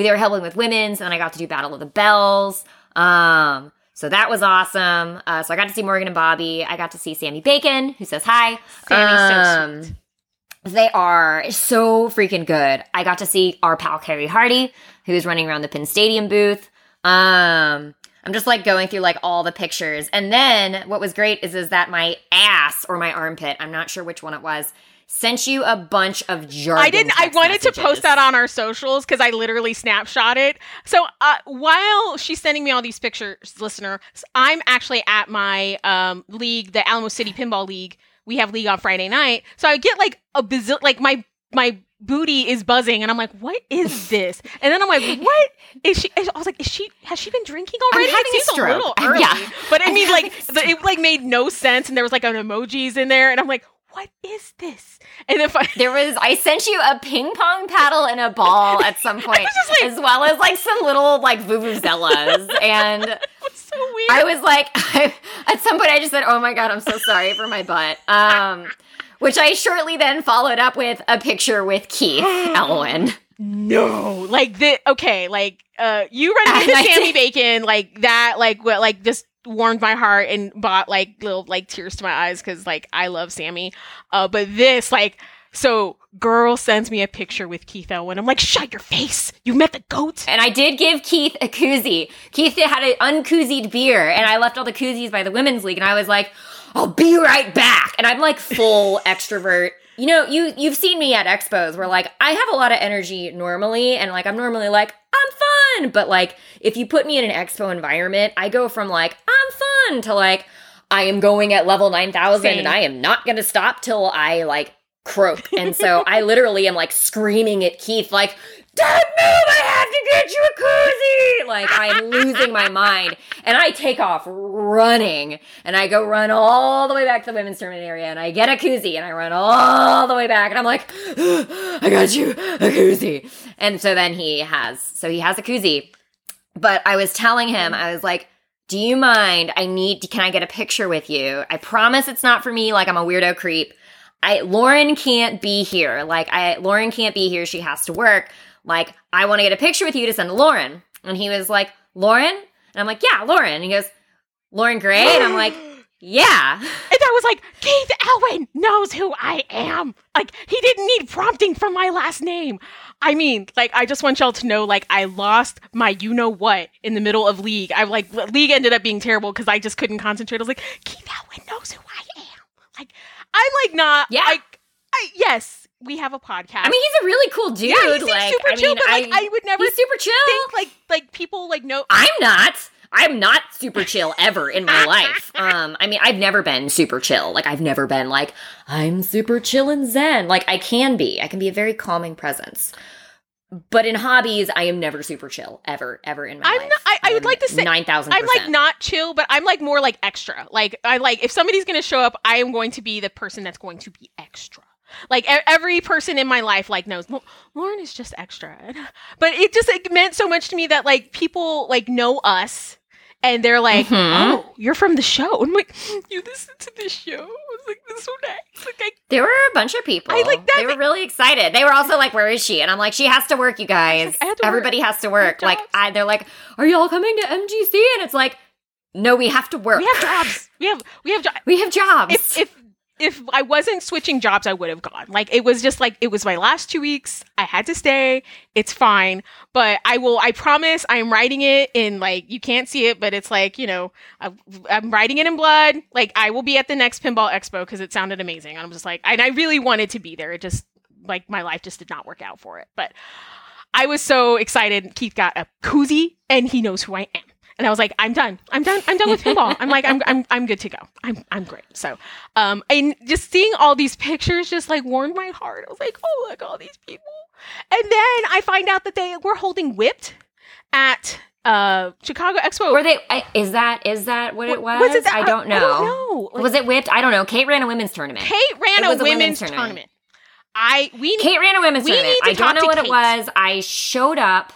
they were helping with women's, and then I got to do Battle of the Bells. Um, so that was awesome. Uh, so I got to see Morgan and Bobby. I got to see Sammy Bacon, who says hi. Sammy's so Um, sweet. They are so freaking good. I got to see our pal Carrie Hardy, who's running around the PinStadium booth. Um, I'm just like going through like all the pictures. And then what was great is is that my ass or my armpit, I'm not sure which one it was, sent you a bunch of jargon. I didn't. I wanted to post that on our socials because I literally snapshot it. So uh, while she's sending me all these pictures, listener, I'm actually at my um, league, the Alamo City Pinball League. We have league on Friday night, so I get like a bazil, like my my booty is buzzing, and I'm like, "What is this?" And then I'm like, "What is she?" I was like, "Is she? Has she been drinking already?" a it seems a, stroke. little I'm- early, yeah. but I I'm mean, like, the, it like made no sense, and there was like an emojis in there, and I'm like, "What is this?" And if I There was I sent you a ping pong paddle and a ball at some point, just like- as well as like some little like vuvuzelas. and so weird. I was like, at some point, I just said, "Oh my god, I'm so sorry for my butt." Um, which I shortly then followed up with a picture with Keith Elwin. no, like the okay, like uh, you running into I Sammy Bacon, like that, like what, like just warmed my heart and brought like little like tears to my eyes because like I love Sammy. Uh, but this like. So, girl sends me a picture with Keith Elwin. I'm like, shut your face. You met the goat. And I did give Keith a koozie. Keith had an unkoozied beer, and I left all the koozies by the women's league. And I was like, I'll be right back. And I'm like full extrovert. You know, you you've seen me at expos where like I have a lot of energy normally and like I'm normally like I'm fun, but like if you put me in an expo environment, I go from like I'm fun to like I am going at level 9000 Same. and I am not going to stop till I like croak. And so I literally am like screaming at Keith like don't move, I have to get you a koozie. Like I am losing my mind. And I take off running and I go run all the way back to the women's tournament area and I get a koozie and I run all the way back and I'm like, I got you a koozie. And so then he has, so he has a koozie. But I was telling him, I was like, do you mind? I need, can I get a picture with you? I promise it's not for me. Like I'm a weirdo creep. I, Lauren can't be here. Like I, Lauren can't be here. She has to work. Like I want to get a picture with you to send to Lauren. And he was like, Lauren? And I'm like, yeah, Lauren. And he goes, Lauren Gray? And I'm like, yeah. And I was like, Keith Elwin knows who I am. Like, he didn't need prompting from my last name. I mean, like, I just want y'all to know, like, I lost my you know what in the middle of league. I like, league ended up being terrible because I just couldn't concentrate. I was like, Keith Elwin knows who I am. Like, I'm like not, Yeah. like, I, yes, we have a podcast. I mean, he's a really cool dude. yeah, he seems like, super I chill, mean, but like, I, would never he's super chill. think like, like people like know. I'm not. I'm not super chill ever in my life. Um, I mean, I've never been super chill. Like, I've never been like, I'm super chill and zen. Like, I can be. I can be a very calming presence. But in hobbies, I am never super chill ever, ever in my I'm life. not- I- I would like to say- nine thousand. I'm like not chill, but I'm like more like extra. Like I like if somebody's gonna show up, I am going to be the person that's going to be extra. Like every person in my life like knows Lauren is just extra, but it just it meant so much to me that like people like know us and they're like, Mhm. oh, you're from the show. I'm like, you listen to the show. I was like, this is so nice. Like I There were a bunch of people. I like that. They were really excited. They were also like, "Where is she?" And I'm like, "She has to work, you guys. Have to work. Everybody has to work." Like. I, they're like, "Are y'all coming to MGC?" And it's like, "No, we have to work. we have jobs. We have we have jobs. We have jobs." if if if I wasn't switching jobs, I would have gone. Like it was just like it was my last two weeks. I had to stay. It's fine, but I will. I promise. I am writing it in like you can't see it, but it's like you know I, I'm writing it in blood. Like I will be at the next pinball expo because it sounded amazing. I'm just like, and I really wanted to be there. It just like my life just did not work out for it, but. I was so excited. Keith got a koozie, and he knows who I am. And I was like, I'm done. I'm done. I'm done with pinball. I'm like, I'm, I'm, I'm good to go. I'm, I'm great. So, um, and just seeing all these pictures just like warmed my heart. I was like, oh, look, all these people. And then I find out that they were holding whipped at uh Chicago Expo. Were they? I, is that is that what it was? Was it that- I don't know. I don't know. Like- was it whipped? I don't know. Kate ran a women's tournament. Kate ran a was a women's, women's tournament. tournament. I we Kate ran a women's We tournament. I don't know what it was. I showed up.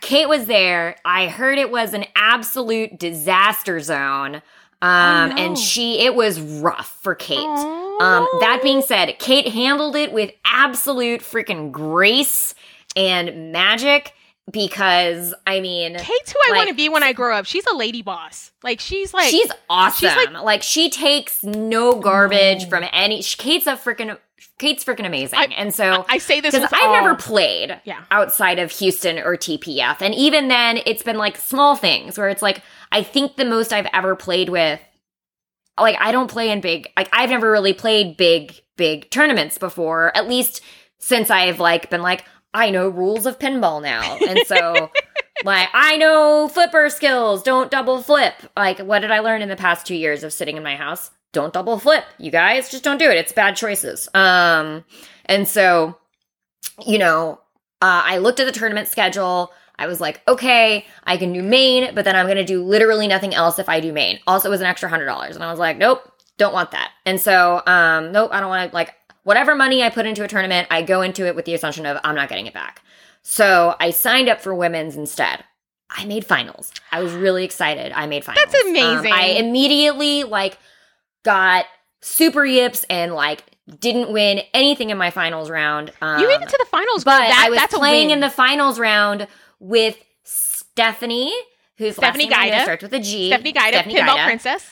Kate was there. I heard it was an absolute disaster zone. Um, Oh, no. and she, it was rough for Kate. Oh, Um, that being said, Kate handled it with absolute freaking grace and magic because, I mean, Kate's who I want to be when I grow up. She's a lady boss. Like she's like she's awesome. she's like, like- she takes no garbage from any. sh- Kate's a freaking. Kate's freaking amazing, I- and so I say this because I've all- never played Yeah. outside of Houston or TPF, and even then, it's been like small things where it's like I think the most I've ever played with, like I don't play in big, like I've never really played big, big tournaments before, at least since I've like been like I know rules of pinball now, and so. Like I know flipper skills. Don't double flip. Like what did I learn in the past two years of sitting in my house? Don't double flip. You guys just don't do it. It's bad choices. Um, and so, you know, uh, I looked at the tournament schedule. I was like, okay, I can do main, but then I'm gonna do literally nothing else if I do main. Also, it was an extra hundred dollars, and I was like, nope, don't want that. And so, um, nope, I don't want to like whatever money I put into a tournament. I go into it with the assumption of I'm not getting it back. So I signed up for women's instead. I made finals. I was really excited. I made finals. That's Um, amazing. I immediately like got super yips and like didn't win anything in my finals round. Um, You made it to the finals, but that, I was that's playing in the finals round with Stephanie, who's Stephanie Gaida. starts with a G. Stephanie Gaida, Pinball Gaida. Princess.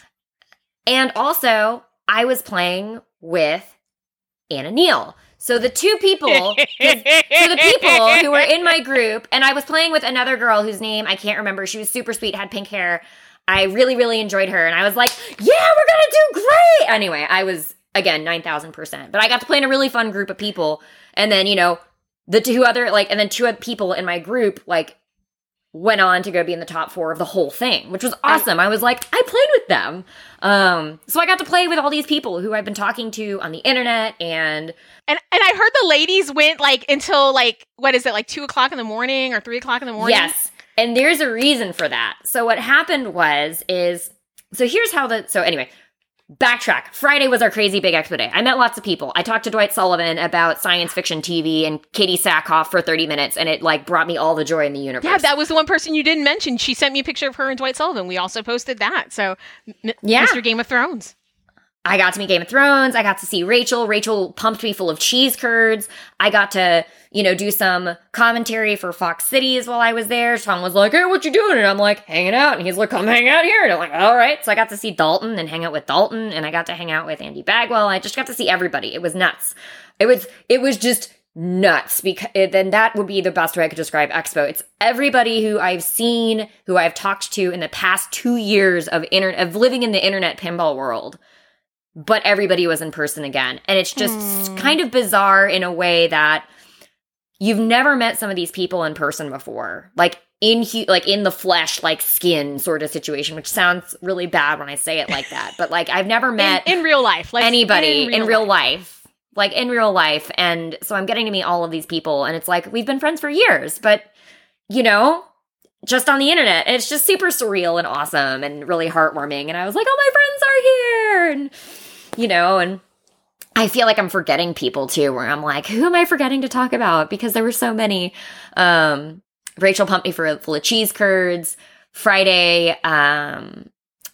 And also, I was playing with Anna Neal. So the two people, for the people who were in my group, and I was playing with another girl whose name I can't remember. She was super sweet, had pink hair. I really, really enjoyed her. And I was like, yeah, we're going to do great. Anyway, I was, again, 9,000%. But I got to play in a really fun group of people. And then, you know, the two other, like, and then two other people in my group, like, went on to go be in the top four of the whole thing, which was awesome. I was like, I played with them. Um, so I got to play with all these people who I've been talking to on the internet and And and I heard the ladies went like until like what is it like two o'clock in the morning or three o'clock in the morning? Yes. And there's a reason for that. So what happened was is so here's how the so anyway, backtrack. Friday was our crazy big expo day. I met lots of people. I talked to Dwight Sullivan about science fiction TV and Katee Sackhoff for 30 minutes and it like brought me all the joy in the universe. Yeah, that was the one person you didn't mention. She sent me a picture of her and Dwight Sullivan. We also posted that. So, M- Yeah. Mr. Game of Thrones. I got to meet Game of Thrones. I got to see Rachel. Rachel pumped me full of cheese curds. I got to, you know, do some commentary for Fox Cities while I was there. Tom was like, hey, what you doing? And I'm like, hanging out. And he's like, come hang out here. And I'm like, all right. So I got to see Dalton and hang out with Dalton. And I got to hang out with Andy Bagwell. I just got to see everybody. It was nuts. It was, it was just nuts because then that would be the best way I could describe Expo. It's everybody who I've seen, who I've talked to in the past two years of internet, of living in the internet pinball world but everybody was in person again. And it's just Hmm. kind of bizarre in a way that you've never met some of these people in person before. Like in hu- like in the flesh, like skin sort of situation, which sounds really bad when I say it like that. But like I've never met in, in real life. Like anybody in real, life. Like in real life. And so I'm getting to meet all of these people and it's like we've been friends for years, but you know, just on the internet. And it's just super surreal and awesome and really heartwarming. And I was like, oh, my friends are here. And, you know, and I feel like I'm forgetting people too, where I'm like, who am I forgetting to talk about? Because there were so many. Um, Rachel pumped me for a full of cheese curds. Friday, um,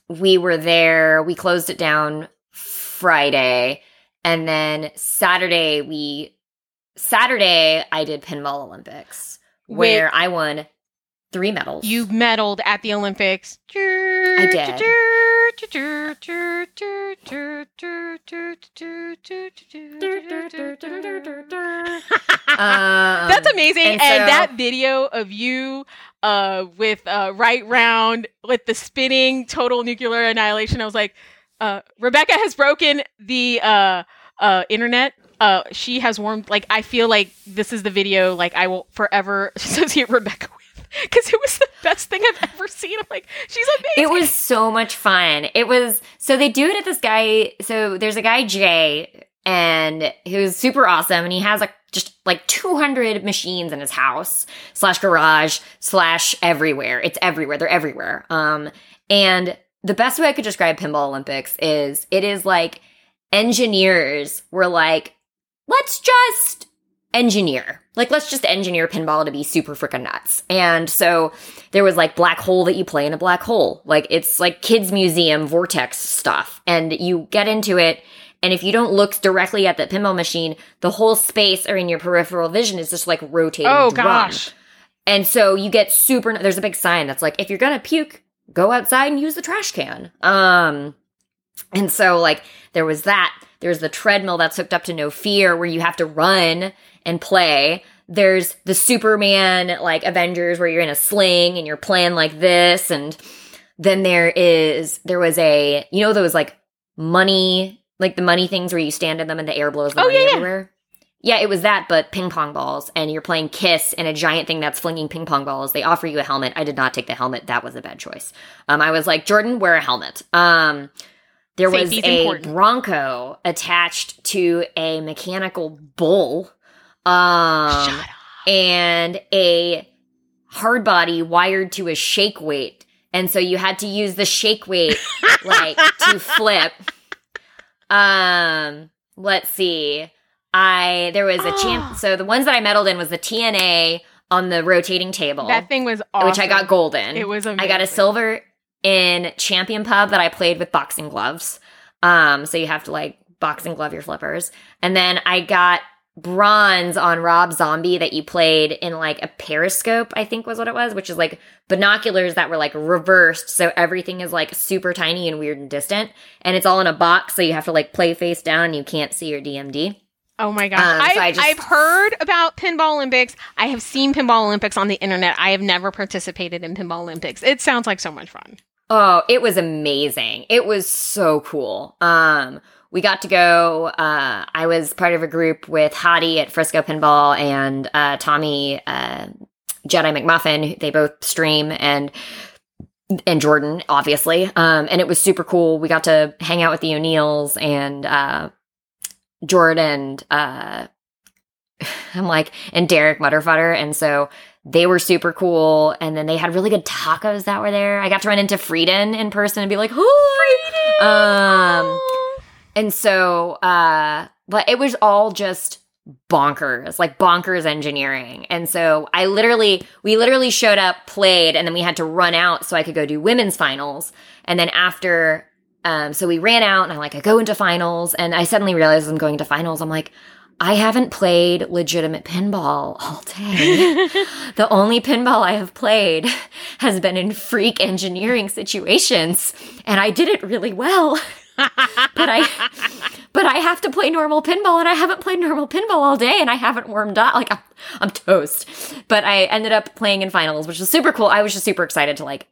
we were there. We closed it down Friday. And then Saturday, we, Saturday, I did Pinball Olympics where I won three medals. You medaled at the Olympics. I did. Um, That's amazing. and And, so- that video of you uh, with uh, right round with the spinning total nuclear annihilation, I was like, uh, Rebecca has broken the uh, uh, internet. Uh, she has warmed, like, I feel like this is the video, like, I will forever associate Rebecca because it was the best thing I've ever seen. I'm like, she's amazing. It was so much fun. It was so they do it at this guy. So there's a guy Jay, and who's super awesome, and he has like just like 200 machines in his house slash garage slash everywhere. It's everywhere. They're everywhere. Um, and the best way I could describe Pinball Olympics is it is like engineers were like, let's just engineer. Like, let's just engineer pinball to be super freaking nuts. And so there was like black hole that you play in a black hole. Like, it's like kids' museum vortex stuff. And you get into it. And if you don't look directly at the pinball machine, the whole space or in your peripheral vision is just like rotating. oh, drum. gosh. And so you get super, there's a big sign that's like, if you're gonna puke, go outside and use the trash can. Um, and so like there was that. There's the treadmill that's hooked up to No Fear where you have to run and play. There's the Superman like Avengers where you're in a sling and you're playing like this. And then there is, there was a, you know, those like money, like the money things where you stand in them and the air blows the Oh, money yeah, yeah. everywhere. Yeah, it was that, but ping pong balls, and you're playing Kiss and a giant thing that's flinging ping pong balls. They offer you a helmet. I did not take the helmet. That was a bad choice. Um, I was like, Jordan, wear a helmet. Um, there was a important. Bronco attached to a mechanical bull, um, and a hard body wired to a shake weight, and so you had to use the shake weight like to flip. Um, let's see. I there was a champ. So the ones that I medaled in was the TNA on the rotating table, That thing was awesome. which I got golden. It was I got a silver in Champion Pub that I played with boxing gloves. Um, so you have to like boxing glove your flippers, and then I got bronze on Rob Zombie that you played in like a periscope, I think was what it was, which is like binoculars that were like reversed. So everything is like super tiny and weird and distant. And it's all in a box. So you have to like play face down and you can't see your DMD. Oh my gosh. Um, I've, so I just- I've heard about Pinball Olympics. I have seen Pinball Olympics on the internet. I have never participated in Pinball Olympics. It sounds like so much fun. Oh, it was amazing. It was so cool. Um, we got to go. Uh, I was part of a group with Hottie at Frisco Pinball and uh, Tommy uh, Jedi McMuffin. They both stream and and Jordan, obviously. Um, and it was super cool. We got to hang out with the O'Neills and uh, Jordan. Uh, I'm like, and Derek Mutterfutter. And so they were super cool. And then they had really good tacos that were there. I got to run into Frieden in person and be like, hi. Um, and so, uh, but it was all just bonkers, like bonkers engineering. And so I literally, we literally showed up, played, and then we had to run out so I could go do women's finals. And then after, um, so we ran out and I'm like, I go into finals and I suddenly realized I'm going to finals. I'm like, I haven't played legitimate pinball all day. the only pinball I have played has been in freak engineering situations, and I did it really well. But I but I have to play normal pinball and I haven't played normal pinball all day and I haven't warmed up. Like I'm, I'm toast. But I ended up playing in finals, which was super cool. I was just super excited to like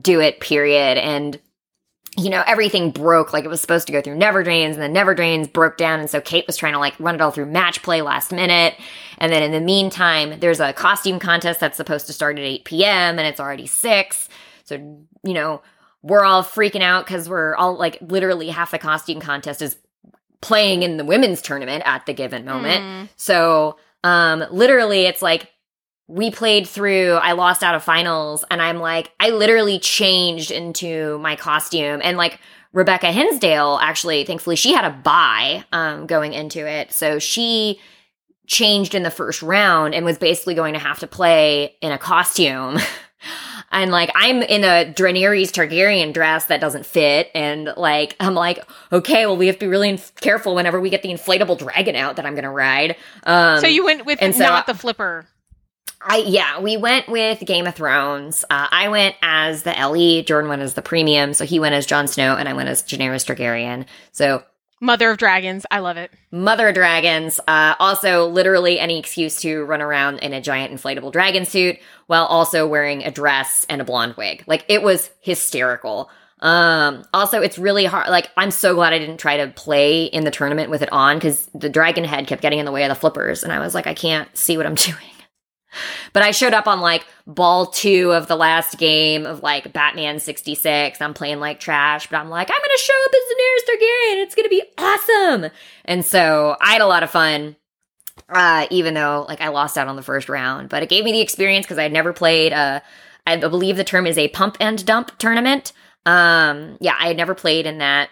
do it, period. And you know, everything broke like it was supposed to go through Never Drains, and then Never Drains broke down. And so Kate was trying to like run it all through match play last minute. And then in the meantime, there's a costume contest that's supposed to start at 8 p.m. and it's already 6. So, you know, we're all freaking out because we're all like literally half the costume contest is playing in the women's tournament at the given moment. Mm. So, um, literally, it's like we played through, I lost out of finals, and I'm like, I literally changed into my costume. And like Rebecca Hinsdale, actually, thankfully, she had a buy um, going into it. So she changed in the first round and was basically going to have to play in a costume. and like I'm in a Daenerys Targaryen dress that doesn't fit, and like I'm like, okay, well we have to be really inf- careful whenever we get the inflatable dragon out that I'm gonna ride. Um, so you went with and not so, the flipper. I yeah, we went with Game of Thrones. Uh, I went as the Ellie. Jordan went as the premium, so he went as Jon Snow, and I went as Daenerys Targaryen. So Mother of Dragons, I love it. Mother of Dragons. Uh, also, literally any excuse to run around in a giant inflatable dragon suit while also wearing a dress and a blonde wig. Like it was hysterical. Um, also, it's really hard. Like, I'm so glad I didn't try to play in the tournament with it on because the dragon head kept getting in the way of the flippers, and I was like, I can't see what I'm doing. But I showed up on like ball two of the last game of like Batman 66. I'm playing like trash, but I'm like, I'm going to show up as the Daenerys Targaryen. It's going to be awesome. And so I had a lot of fun. Uh, even though like I lost out on the first round, but it gave me the experience because I'd never played a, I believe the term is a pump and dump tournament. Um, yeah, I had never played in that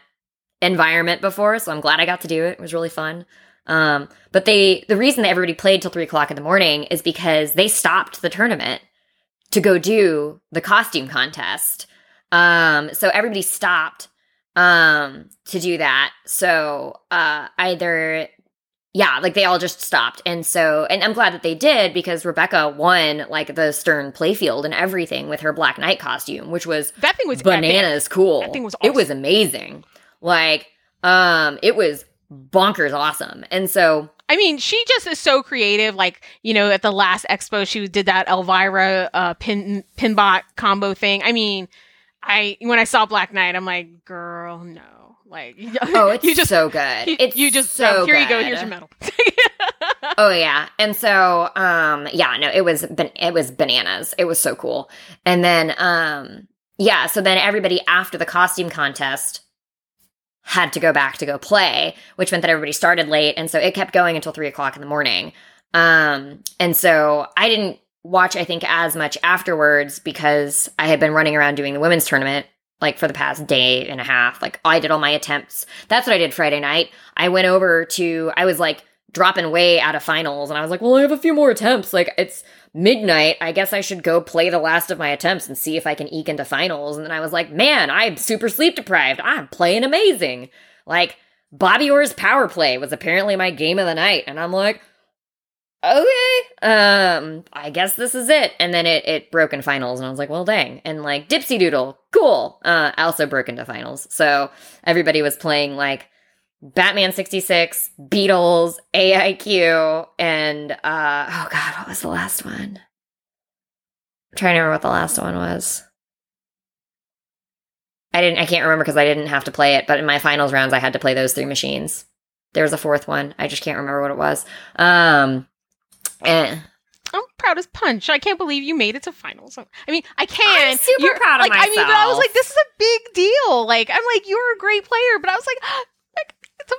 environment before, so I'm glad I got to do it. It was really fun. Um, but they, the reason that everybody played till three o'clock in the morning is because they stopped the tournament to go do the costume contest. Um, so everybody stopped, um, to do that. So, uh, either, yeah, like they all just stopped. And so, and I'm glad that they did because Rebecca won like the Stern playfield and everything with her Black Knight costume, which was that thing was bananas epic. cool. That thing was awesome. It was amazing. Like, um, it was bonkers awesome. And so I mean, she just is so creative. Like, you know, at the last expo, she did that Elvira uh, pin pinbot combo thing. I mean, I when I saw Black Knight, I'm like, girl, no. Like, oh, it's you just so good. You, it's you just so um, here good. you go. Here's your medal. oh yeah, and so um yeah, no, it was it was bananas. It was so cool. And then um yeah, so then everybody after the costume contest had to go back to go play, which meant that everybody started late. And so it kept going until three o'clock in the morning. Um, and so I didn't watch, I think, as much afterwards because I had been running around doing the women's tournament like for the past day and a half. Like I did all my attempts. That's what I did Friday night. I went over to, I was like dropping way out of finals and I was like, well, I have a few more attempts. Like it's, midnight, I guess I should go play the last of my attempts and see if I can eke into finals. And then I was like, man, I'm super sleep deprived. I'm playing amazing. Like, Bobby Orr's power play was apparently my game of the night. And I'm like, okay, um, I guess this is it. And then it, it broke in finals, and I was like, well, dang. And like Dipsy Doodle, cool. Uh, also broke into finals. So everybody was playing like Batman 66, Beatles, AIQ, and uh oh god, what was the last one? I'm trying to remember what the last one was. I didn't. I can't remember because I didn't have to play it. But in my finals rounds, I had to play those three machines. There was a fourth one. I just can't remember what it was. Um, eh. I'm proud as punch. I can't believe you made it to finals. I mean, I can. I'm super You're- proud of like, I mean, but I was like, this is a big deal. Like, I'm like, you're a great player, but I was like,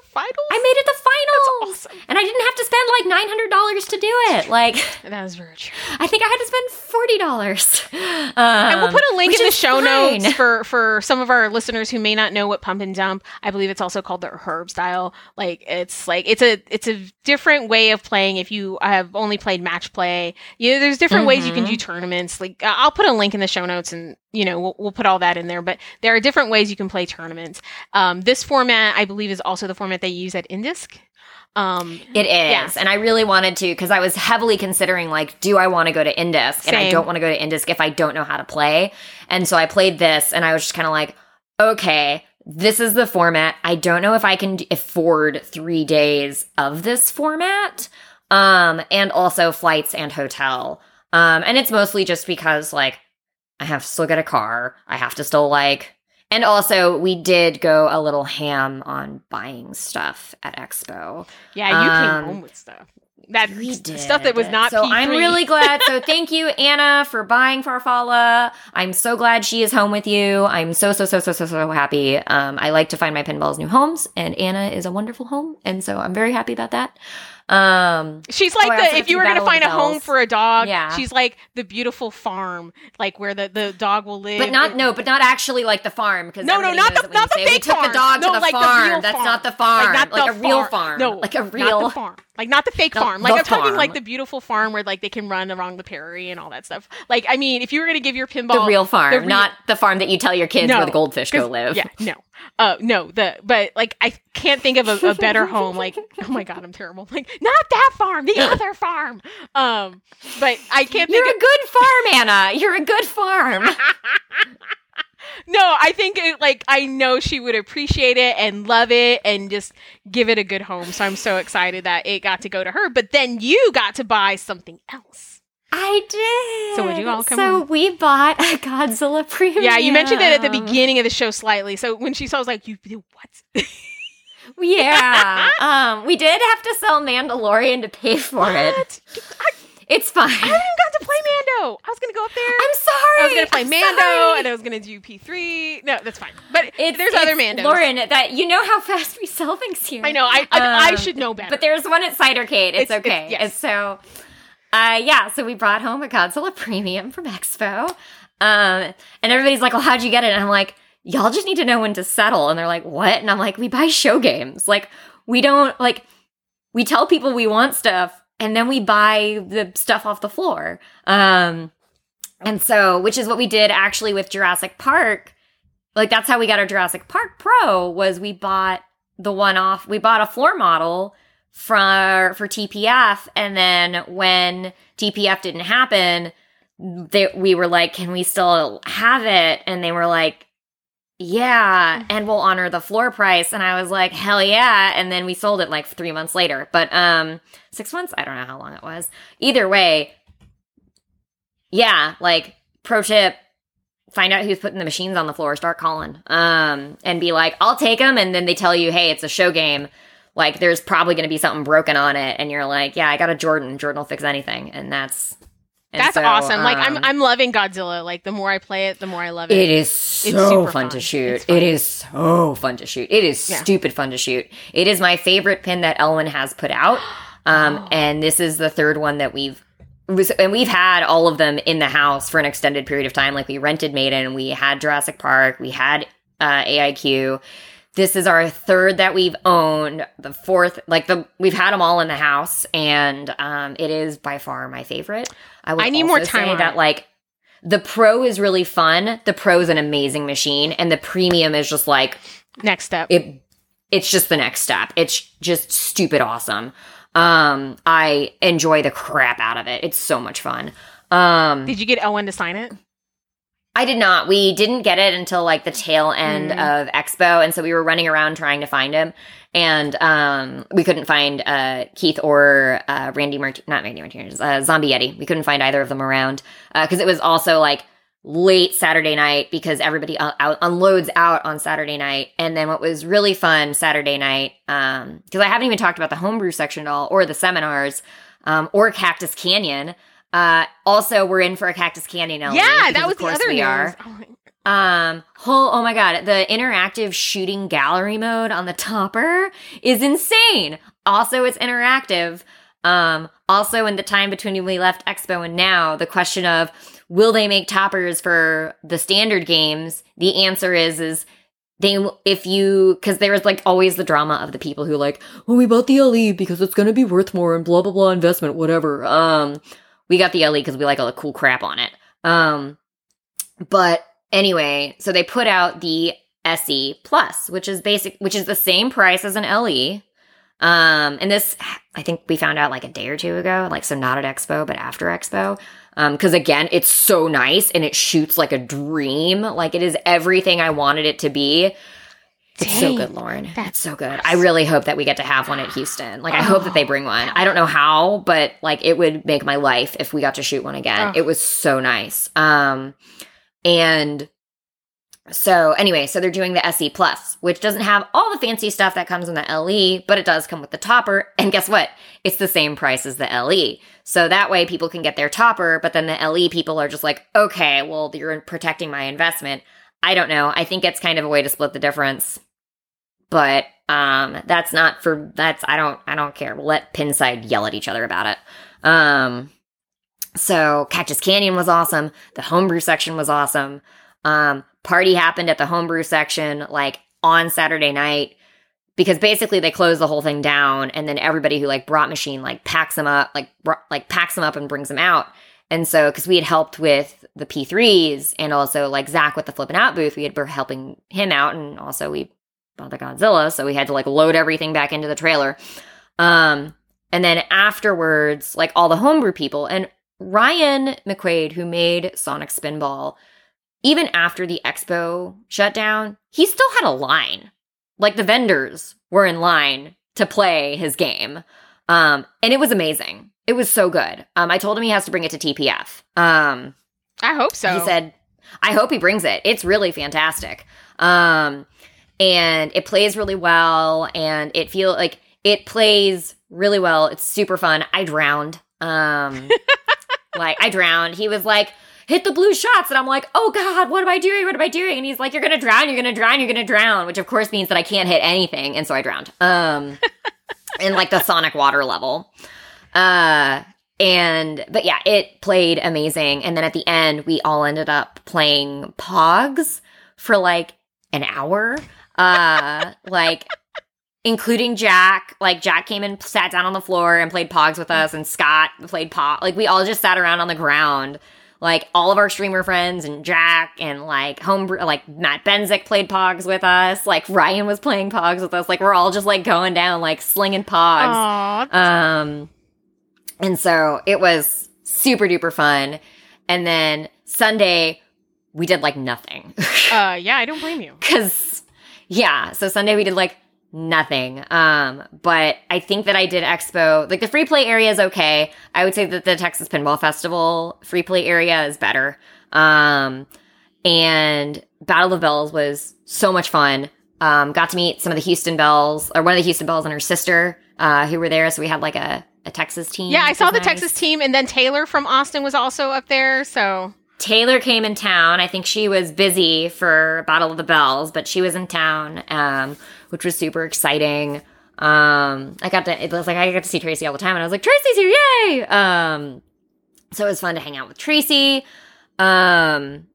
a finals. I made it the finals, awesome. and I didn't have to spend like nine hundred dollars to do it. Like, That is very true. I think I had to spend forty dollars. Um, And we'll put a link in the show fine. notes for for some of our listeners who may not know what pump and dump. I believe it's also called the herb style. Like it's like it's a it's a different way of playing. If you have only played match play, you know, there's different ways you can Mhm. do tournaments. Like I'll put a link in the show notes, and you know we'll, we'll put all that in there. But there are different ways you can play tournaments. Um, this format, I believe, is also the format they use at INDISC Um, It is. Yeah. And I really wanted to because I was heavily considering like, do I want to go to INDISC? And I don't want to go to INDISC if I don't know how to play. And so I played this and I was just kind of like, okay, this is the format. I don't know if I can afford three days of this format. Um, and also flights and hotel. Um, and it's mostly just because like I have to still get a car. I have to still like and also we did go a little ham on buying stuff at Expo. yeah, you Um, came home with stuff. That We did. stuff that was not. So P3. I'm really glad. So thank you, Anna, for buying Farfalla. I'm so glad she is home with you. I'm so so so so so so happy. Um, I like to find my pinballs new homes, and Anna is a wonderful home, and so I'm very happy about that. Um, She's like Oh, the if you were gonna find a home for a dog. Yeah. she's like the beautiful farm, like where the, the dog will live. but not and- no, but not actually like the farm because No, no, not the- not the say, we fake took farm. the dog No, to the like farm. real That's farm. not the farm, like, like, not a the real farm. farm, No, like a not real the farm, like not the fake No, farm. Like I'm talking like the beautiful farm where like they can run along the prairie and all that stuff. Like I mean, if you were gonna give your pinball the real farm, the re- not the farm that you tell your kids No, where the goldfish go live. Yeah, no, uh, no. The but like I can't think of a, a better home. Like oh my god, I'm terrible. Like not that farm, the other farm. Um, but I can't You're a good farm, Anna. You're a good farm. no, I think it, like I know she would appreciate it and love it and just give it a good home. So I'm so excited that it got to go to her. But then you got to buy something else. I did. So would you all come So we bought a Godzilla premium. Yeah, you mentioned it at the beginning of the show slightly. So when she saw, I was like, "You do what?" Yeah. um, we did have to sell Mandalorian to pay for it. I, It's fine. I haven't even got to play Mando. I was gonna go up there. I'm sorry. I was gonna play I'm Mando, sorry. and I was gonna do P3. No, that's fine. But It's, there's it's- other Mandos. Lauren, that you know how fast we sell things here. I know. I I, I Um, should know better. But there's one at Cidercade. It's, It's- it's- okay. yes. And so, uh, yeah, so we brought home a Godzilla Premium from Expo. Um, and everybody's like, well, how'd you get it? And I'm like, y'all just need to know when to settle. And they're like, what? And I'm like, we buy show games. Like, we don't, like, we tell people we want stuff and then we buy the stuff off the floor. Um, and so, which is what we did actually with Jurassic Park. Like, that's how we got our Jurassic Park Pro was we bought the one off, we bought a floor model for for TPF, and then when TPF didn't happen, they, we were like, "Can we still have it?" And they were like, "Yeah, and we'll honor the floor price." And I was like, "Hell yeah!" And then we sold it like three months later, but um, six months. I don't know how long it was. Either way, yeah, like pro tip. Find out who's putting the machines on the floor. Start calling, um, and be like, "I'll take them." And then they tell you, "Hey, it's a show game." like there's probably going to be something broken on it and you're like yeah i got a jordan jordan will fix anything and that's and That's so, awesome. like I'm um, I'm loving Godzilla. Like the more I play it, the more I love it. it is so super fun, fun. to shoot fun. it is so fun to shoot it is Yeah. stupid fun to shoot it is my favorite pin that elwin has put out um Oh. and this is the third one that we've and we've had all of them in the house for an extended period of time like we rented maiden we had jurassic park we had uh aiq this is our third that we've owned the fourth like the we've had them all in the house and um it is by far my favorite. I would I need more time say that like the pro is really fun. The pro is an amazing machine and the premium is just like Next step. it it's just the next step. It's just stupid awesome. Um i enjoy the crap out of it. It's so much fun. Um Did you get Elwin to sign it? I did not. We didn't get it until like the tail end Mm. of Expo, and so we were running around trying to find him, and um, we couldn't find uh, Keith or uh, Randy Mart- not Randy Martinez, uh, Zombie Yeti. We couldn't find either of them around because it was also like late Saturday night because everybody uh, out, unloads out on Saturday night. And then what was really fun Saturday night, um, because I haven't even talked about the homebrew section at all, or the seminars, um, or Cactus Canyon. Uh, also, we're in for a Cactus candy element. yeah, because that was the other we news. are. Oh Um, whole, oh my god, the interactive shooting gallery mode on the topper is insane. Also, it's interactive. Um, also in the time between when we left Expo and now, the question of will they make toppers for the standard games? The answer is, is they, if you, cause there was like always the drama of the people who like, oh, we bought the LE because it's gonna be worth more and blah, blah, blah investment, whatever. Um, we got the LE because we like all the cool crap on it. Um, but anyway, so they put out the SE Plus, which is basic, which is the same price as an LE. Um, and this, I think we found out like a day or two ago, like so not at Expo, but after Expo. Um, cause again, it's so nice and it shoots like a dream. Like it is everything I wanted it to be. It's so good, Lauren. that's so good. I really hope that we get to have one at Houston. Like, I hope that they bring one. I don't know how, but like, it would make my life if we got to shoot one again. Oh. It was so nice. Um, and so anyway, so they're doing the SE Plus, which doesn't have all the fancy stuff that comes in the LE, but it does come with the topper. And guess what? It's the same price as the LE. So that way people can get their topper, but then the LE people are just like, okay, well, you're protecting my investment. I don't know. I think it's kind of a way to split the difference. But um that's not for that's I don't I don't care. We'll let Pinside yell at each other about it. Um so Cactus Canyon was awesome. The homebrew section was awesome. Um, party happened at the homebrew section like on Saturday night because basically they close the whole thing down and then everybody who like brought machine like packs them up like br- like packs them up and brings them out. And so because we had helped with the P3s and also like Zach with the flipping out booth, we had been helping him out and also we bought the Godzilla, so we had to like load everything back into the trailer. Um, and then afterwards, like all the homebrew people and Ryan McQuaid, who made Sonic Spinball, even after the expo shut down, he still had a line. Like the vendors were in line to play his game. Um, and it was amazing. It was so good. Um, I told him he has to bring it to TPF. Um, I hope so. he said, I hope he brings it. It's really fantastic. Um, and it plays really well and it feel like it plays really well. It's super fun. I drowned. Um, like I drowned. He was like, hit the blue shots. And I'm like, oh God, what am I doing? What am I doing? And he's like, you're going to drown. You're going to drown. You're going to drown, which of course means that I can't hit anything. And so I drowned. Um, in like the sonic water level. Uh, and but yeah, it played amazing. And then at the end, we all ended up playing Pogs for like an hour. Uh, like including Jack. Like Jack came and sat down on the floor and played Pogs with us, and Scott played Pog. Like we all just sat around on the ground. Like all of our streamer friends and Jack and like homebrew, like Matt Benzik played Pogs with us. Like Ryan was playing Pogs with us. Like we're all just like going down, like slinging Pogs. Aw, Um, and so it was super duper fun. And then Sunday, we did like nothing. uh, yeah, I don't blame you. Cause yeah, so Sunday we did like nothing. Um, but I think that I did expo, like the free play area is okay. I would say that the Texas Pinball Festival free play area is better. Um, and Battle of Bells was so much fun. Um, got to meet some of the Houston Bells, or one of the Houston Bells and her sister, uh, who were there. So we had like a, a Texas team. Yeah, I saw the nice. Texas team, and then Taylor from Austin was also up there. So Taylor came in town. I think she was busy for Battle of the Bells, but she was in town, um, which was super exciting. Um, I got to, it was like I got to see Tracy all the time, and I was like, Tracy's here, yay! Um, so it was fun to hang out with Tracy. Um,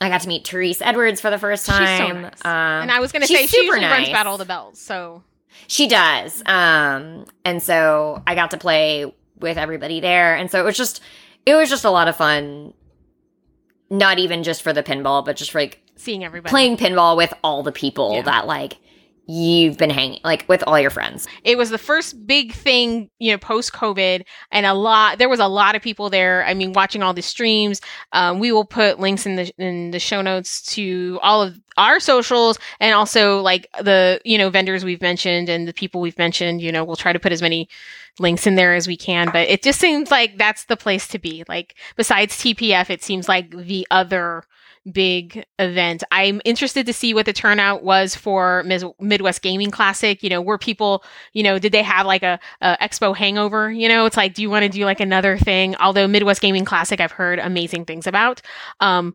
I got to meet Therese Edwards for the first She's so time. nice. Um, and I was going to say she usually runs nice. Battle of the Bells. So She does. Um, and so I got to play with everybody there. And so it was just, it was just a lot of fun. Not even just for the pinball, but just for like seeing everybody. playing pinball with all the people Yeah. that like you've been hanging like with all your friends. it was the first big thing, you know, post COVID, and a lot. There was a lot of people there. I mean, watching all the streams. Um, we will put links in the in the show notes to all of our socials, and also like the you know vendors we've mentioned and the people we've mentioned. You know, we'll try to put as many links in there as we can. But it just seems like that's the place to be. Like besides TPF, it seems like the other big event. I'm interested to see what the turnout was for Mis- Midwest Gaming Classic. You know, were people, you know, did they have like a, a expo hangover? You know, it's like, do you want to do like another thing? Although Midwest Gaming Classic, I've heard amazing things about. Um,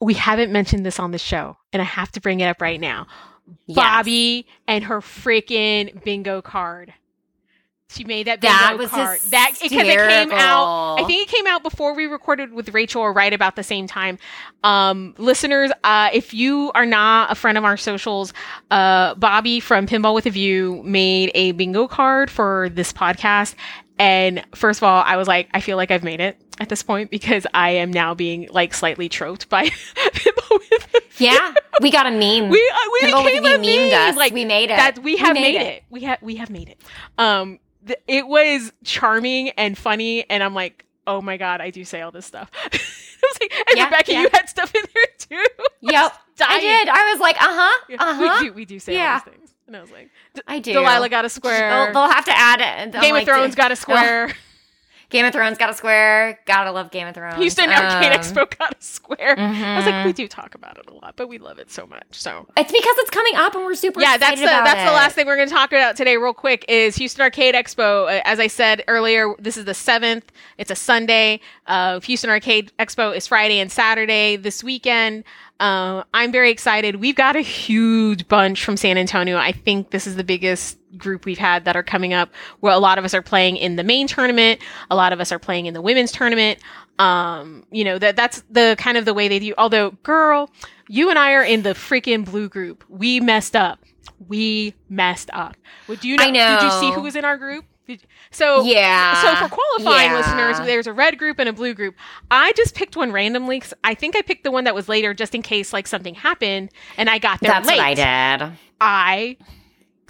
we haven't mentioned this on the show, and I have to bring it up right now. Yes. Bobby and her freaking bingo card. She made that bingo That was card. That because it came out. I think it came out before we recorded with Rachel, or right about the same time. Um, listeners, uh, if you are not a friend of our socials, uh, Bobby from Pinball with a View made a bingo card for this podcast. And first of all, I was like, I feel like I've made it at this point because I am now being like slightly troped by Pinball with a View. Yeah, we got a meme. We uh, we Pinball became a a View memed meme. us. Like We made it. That we We have made made, it. it. We have we have made it. Um, th- it was charming and funny, and I'm like, oh my god, I do say all this stuff. I was like, and Yeah, Rebecca, yeah. you had stuff in there too. Yep, I did. I was like, uh huh, Yeah, uh huh. We do we do say Yeah. all these things, and I was like, I do. Delilah got a square. They'll, they'll have to add it. Game like of Thrones got a square. Game of Thrones got a square. Gotta love Game of Thrones. Houston Arcade Um, Expo got a square. I was like, mhm. we do talk about it a lot, but we love it so much. So It's because it's coming up and we're super yeah, that's the that's the last thing we're going to talk about today, real quick. Is Houston Arcade Expo? Uh, As I said earlier, this is the seventh. It's a Sunday. Uh, Houston Arcade Expo is Friday and Saturday this weekend. Uh, I'm very excited. We've got a huge bunch from San Antonio. I think this is the biggest group we've had that are coming up. Where a lot of us are playing in the main tournament. A lot of us are playing in the women's tournament. Um, you know that that's the kind of the way they do. Although, girl, you and I are in the freaking blue group. We messed up. We messed up. Would you know? I know. Did you see who was in our group? So Yeah. So for qualifying Yeah. listeners, there's a red group and a blue group. I just picked one randomly. 'cause I think I picked the one that was later, just in case like something happened and I got there That's late. what I did. I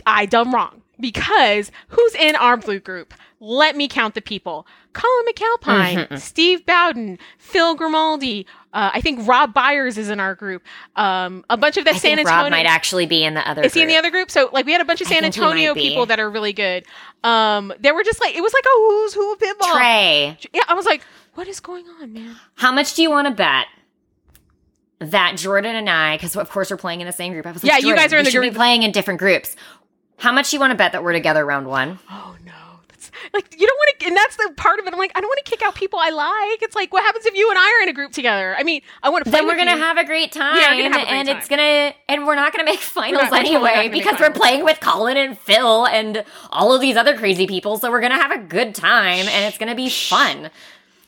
I done wrong because who's in our blue group? Let me count the people: Colin McAlpine, Mhm. Steve Bowden, Phil Grimaldi. Uh, I think Rob Byers is in our group. Um, a bunch of that I San think Antonio. Rob might actually be in the other. is he in the group. other group? So like we had a bunch of San think he might Antonio people that are really good. Um, they were just like it was like a who's who of pinball. Trey, Yeah, I was like, what is going on, man? how much do you want to bet that Jordan and I, because of course we're playing in the same group. I was like, Yeah, you guys are in the group- Be playing in different groups. How much do you want to bet that we're together round one? Oh no. Like you don't want to and that's the part of it. I'm like, I don't want to kick out people I like. It's like what happens if you and I are in a group together? I mean, I want to play Then we're gonna you. have a great time, Yeah, a great and time. it's gonna, and we're not gonna make finals not- we're totally not anyway because we're playing with Colin and Phil and all of these other crazy people. So we're gonna have a good time, and it's gonna be fun.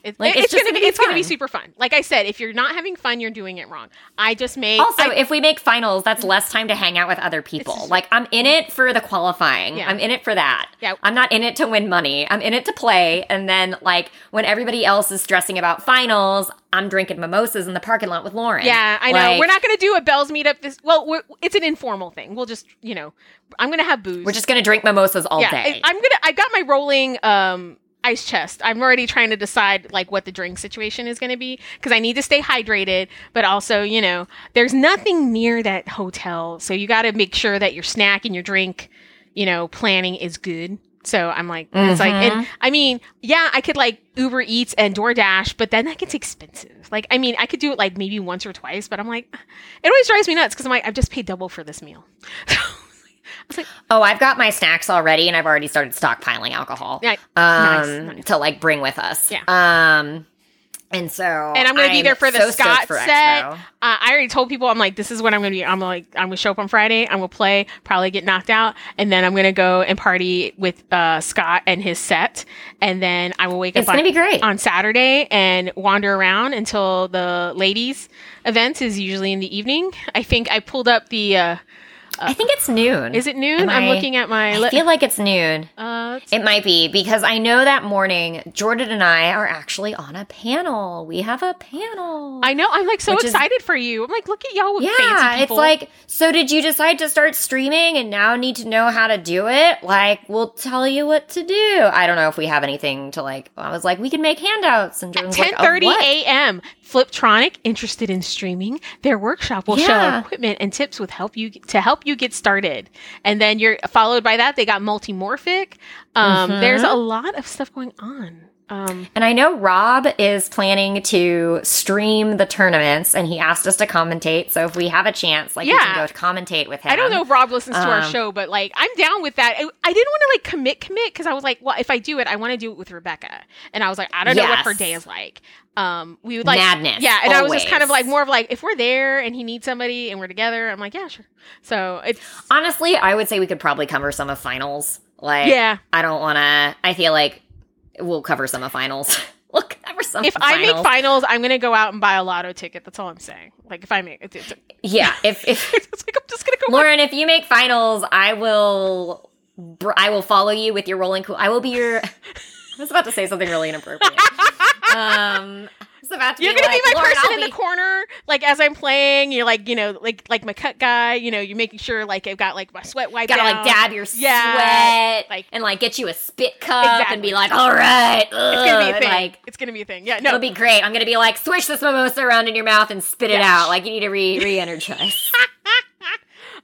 It- Like, it's, it's gonna, gonna be be it's gonna be super fun. Like I said, if you're not having fun, you're doing it wrong. I just made Also, I- if we make finals, that's less time to hang out with other people. just- like I'm in it for the qualifying. Yeah. I'm in it for that. Yeah. I'm not in it to win money. I'm in it to play. And then like when everybody else is stressing about finals, I'm drinking mimosas in the parking lot with Lauren. yeah, I know. Like, we're not gonna do a Belles meetup. This well, we're, it's an informal thing. We'll just you know, I'm gonna have booze. We're just gonna drink mimosas all yeah, day. I, am gonna. I got my rolling um ice chest. I'm already trying to decide like what the drink situation is going to be because I need to stay hydrated, but also you know there's nothing near that hotel, so you got to make sure that your snack and your drink, you know, planning is good. So I'm like, it's like, and mm-hmm. I mean, yeah, I could like Uber Eats and DoorDash, but then that gets expensive. Like, I mean, I could do it like maybe once or twice, but I'm like, it always drives me nuts because I'm like, I've just paid double for this meal. Like, oh, I've got my snacks already, and I've already started stockpiling alcohol. Yeah, Um, nice, nice. to like bring with us. Yeah. Um, and so and I'm going to be there for the so Scott for set. Uh, I already told people I'm like, this is what I'm going to be. I'm like, I'm going to show up on Friday. I'm going to play, probably get knocked out, and then I'm going to go and party with uh, Scott and his set, and then I will wake It's up gonna on, be great. on Saturday and wander around until the ladies' event is usually in the evening. I think I pulled up the. Uh, I think it's noon. Is it noon? Am I'm I- looking at my. I feel like it's noon. uh, It might be because I know that morning Jordan and I are actually on a panel. We have a panel. I know. I'm like so Which is- excited for you. I'm like, look at y'all with yeah, it's like, so did you decide to start streaming and now need to know how to do it? Like, we'll tell you what to do. I don't know if we have anything to like. I was like, we can make handouts and Jordan's like, of 10:30 what? a.m. Fliptronic interested in streaming. Their workshop will Yeah. show equipment and tips with help you to help you get started. And then you're followed by that. They got multimorphic. Um, Mhm. There's a lot of stuff going on. Um, And I know Rob is planning to stream the tournaments, and he asked us to commentate. So if we have a chance, like we Yeah. can go to commentate with him. I don't know if Rob listens to our Um, show, but like I'm down with that. I, I didn't want to like commit commit because I was like, well, if I do it, I want to do it with Rebecca, and I was like, I don't know what her day is like. Um, we would like Madness, yeah, and I was just kind of like more of like if we're there and he needs somebody and we're together, I'm like, yeah, sure. So it's Honestly, I would say we could probably cover some of finals. Like, yeah. I don't want to. I feel like we'll cover some of finals. we'll cover some. If I make finals. I'm gonna go out and buy a lotto ticket. That's all I'm saying. Like if I make it's, it's, yeah, if if it's like I'm just gonna go. Lauren, if you make finals, I will. br- I will follow you with your rolling cool. I will be your. I was about to say something really inappropriate. um, about to You're be gonna like, be my person in the corner, like as I'm playing. You're like, you know, like like my cut guy. You know, you're making sure like I've got like my sweat wiped Gotta down. like dab your Yeah, sweat, like- and like get you a spit cup and be like, "All right, It's gonna be a thing. like it's gonna be a thing. Yeah, no. it'll be great. I'm gonna be like, swish this mimosa around in your mouth and spit it out. Like you need to re re-energize.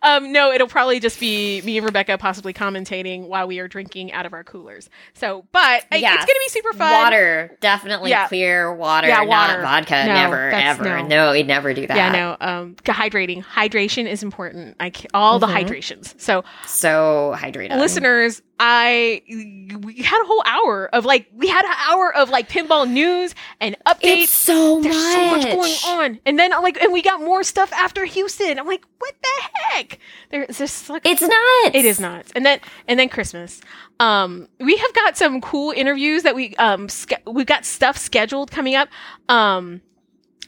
Um, no, it'll probably just be me and Rebecca possibly commentating while we are drinking out of our coolers. So, but I- it's gonna be super fun. Water, definitely Yeah. clear water, Yeah, not water. vodka. No, never, ever. no. No. we'd never do that. Yeah, no. Um, hydrating. Hydration is important. I all the Mhm. hydrations. So, So hydrated. listeners, I we had a whole hour of like we had an hour of like pinball news and updates. it's so There's much. so much going on, and then like, and we got more stuff after Houston. I'm like, what the heck? There's just like It's not. It is not. And then and then Christmas. Um we have got some cool interviews that we um ske- we've got stuff scheduled coming up. Um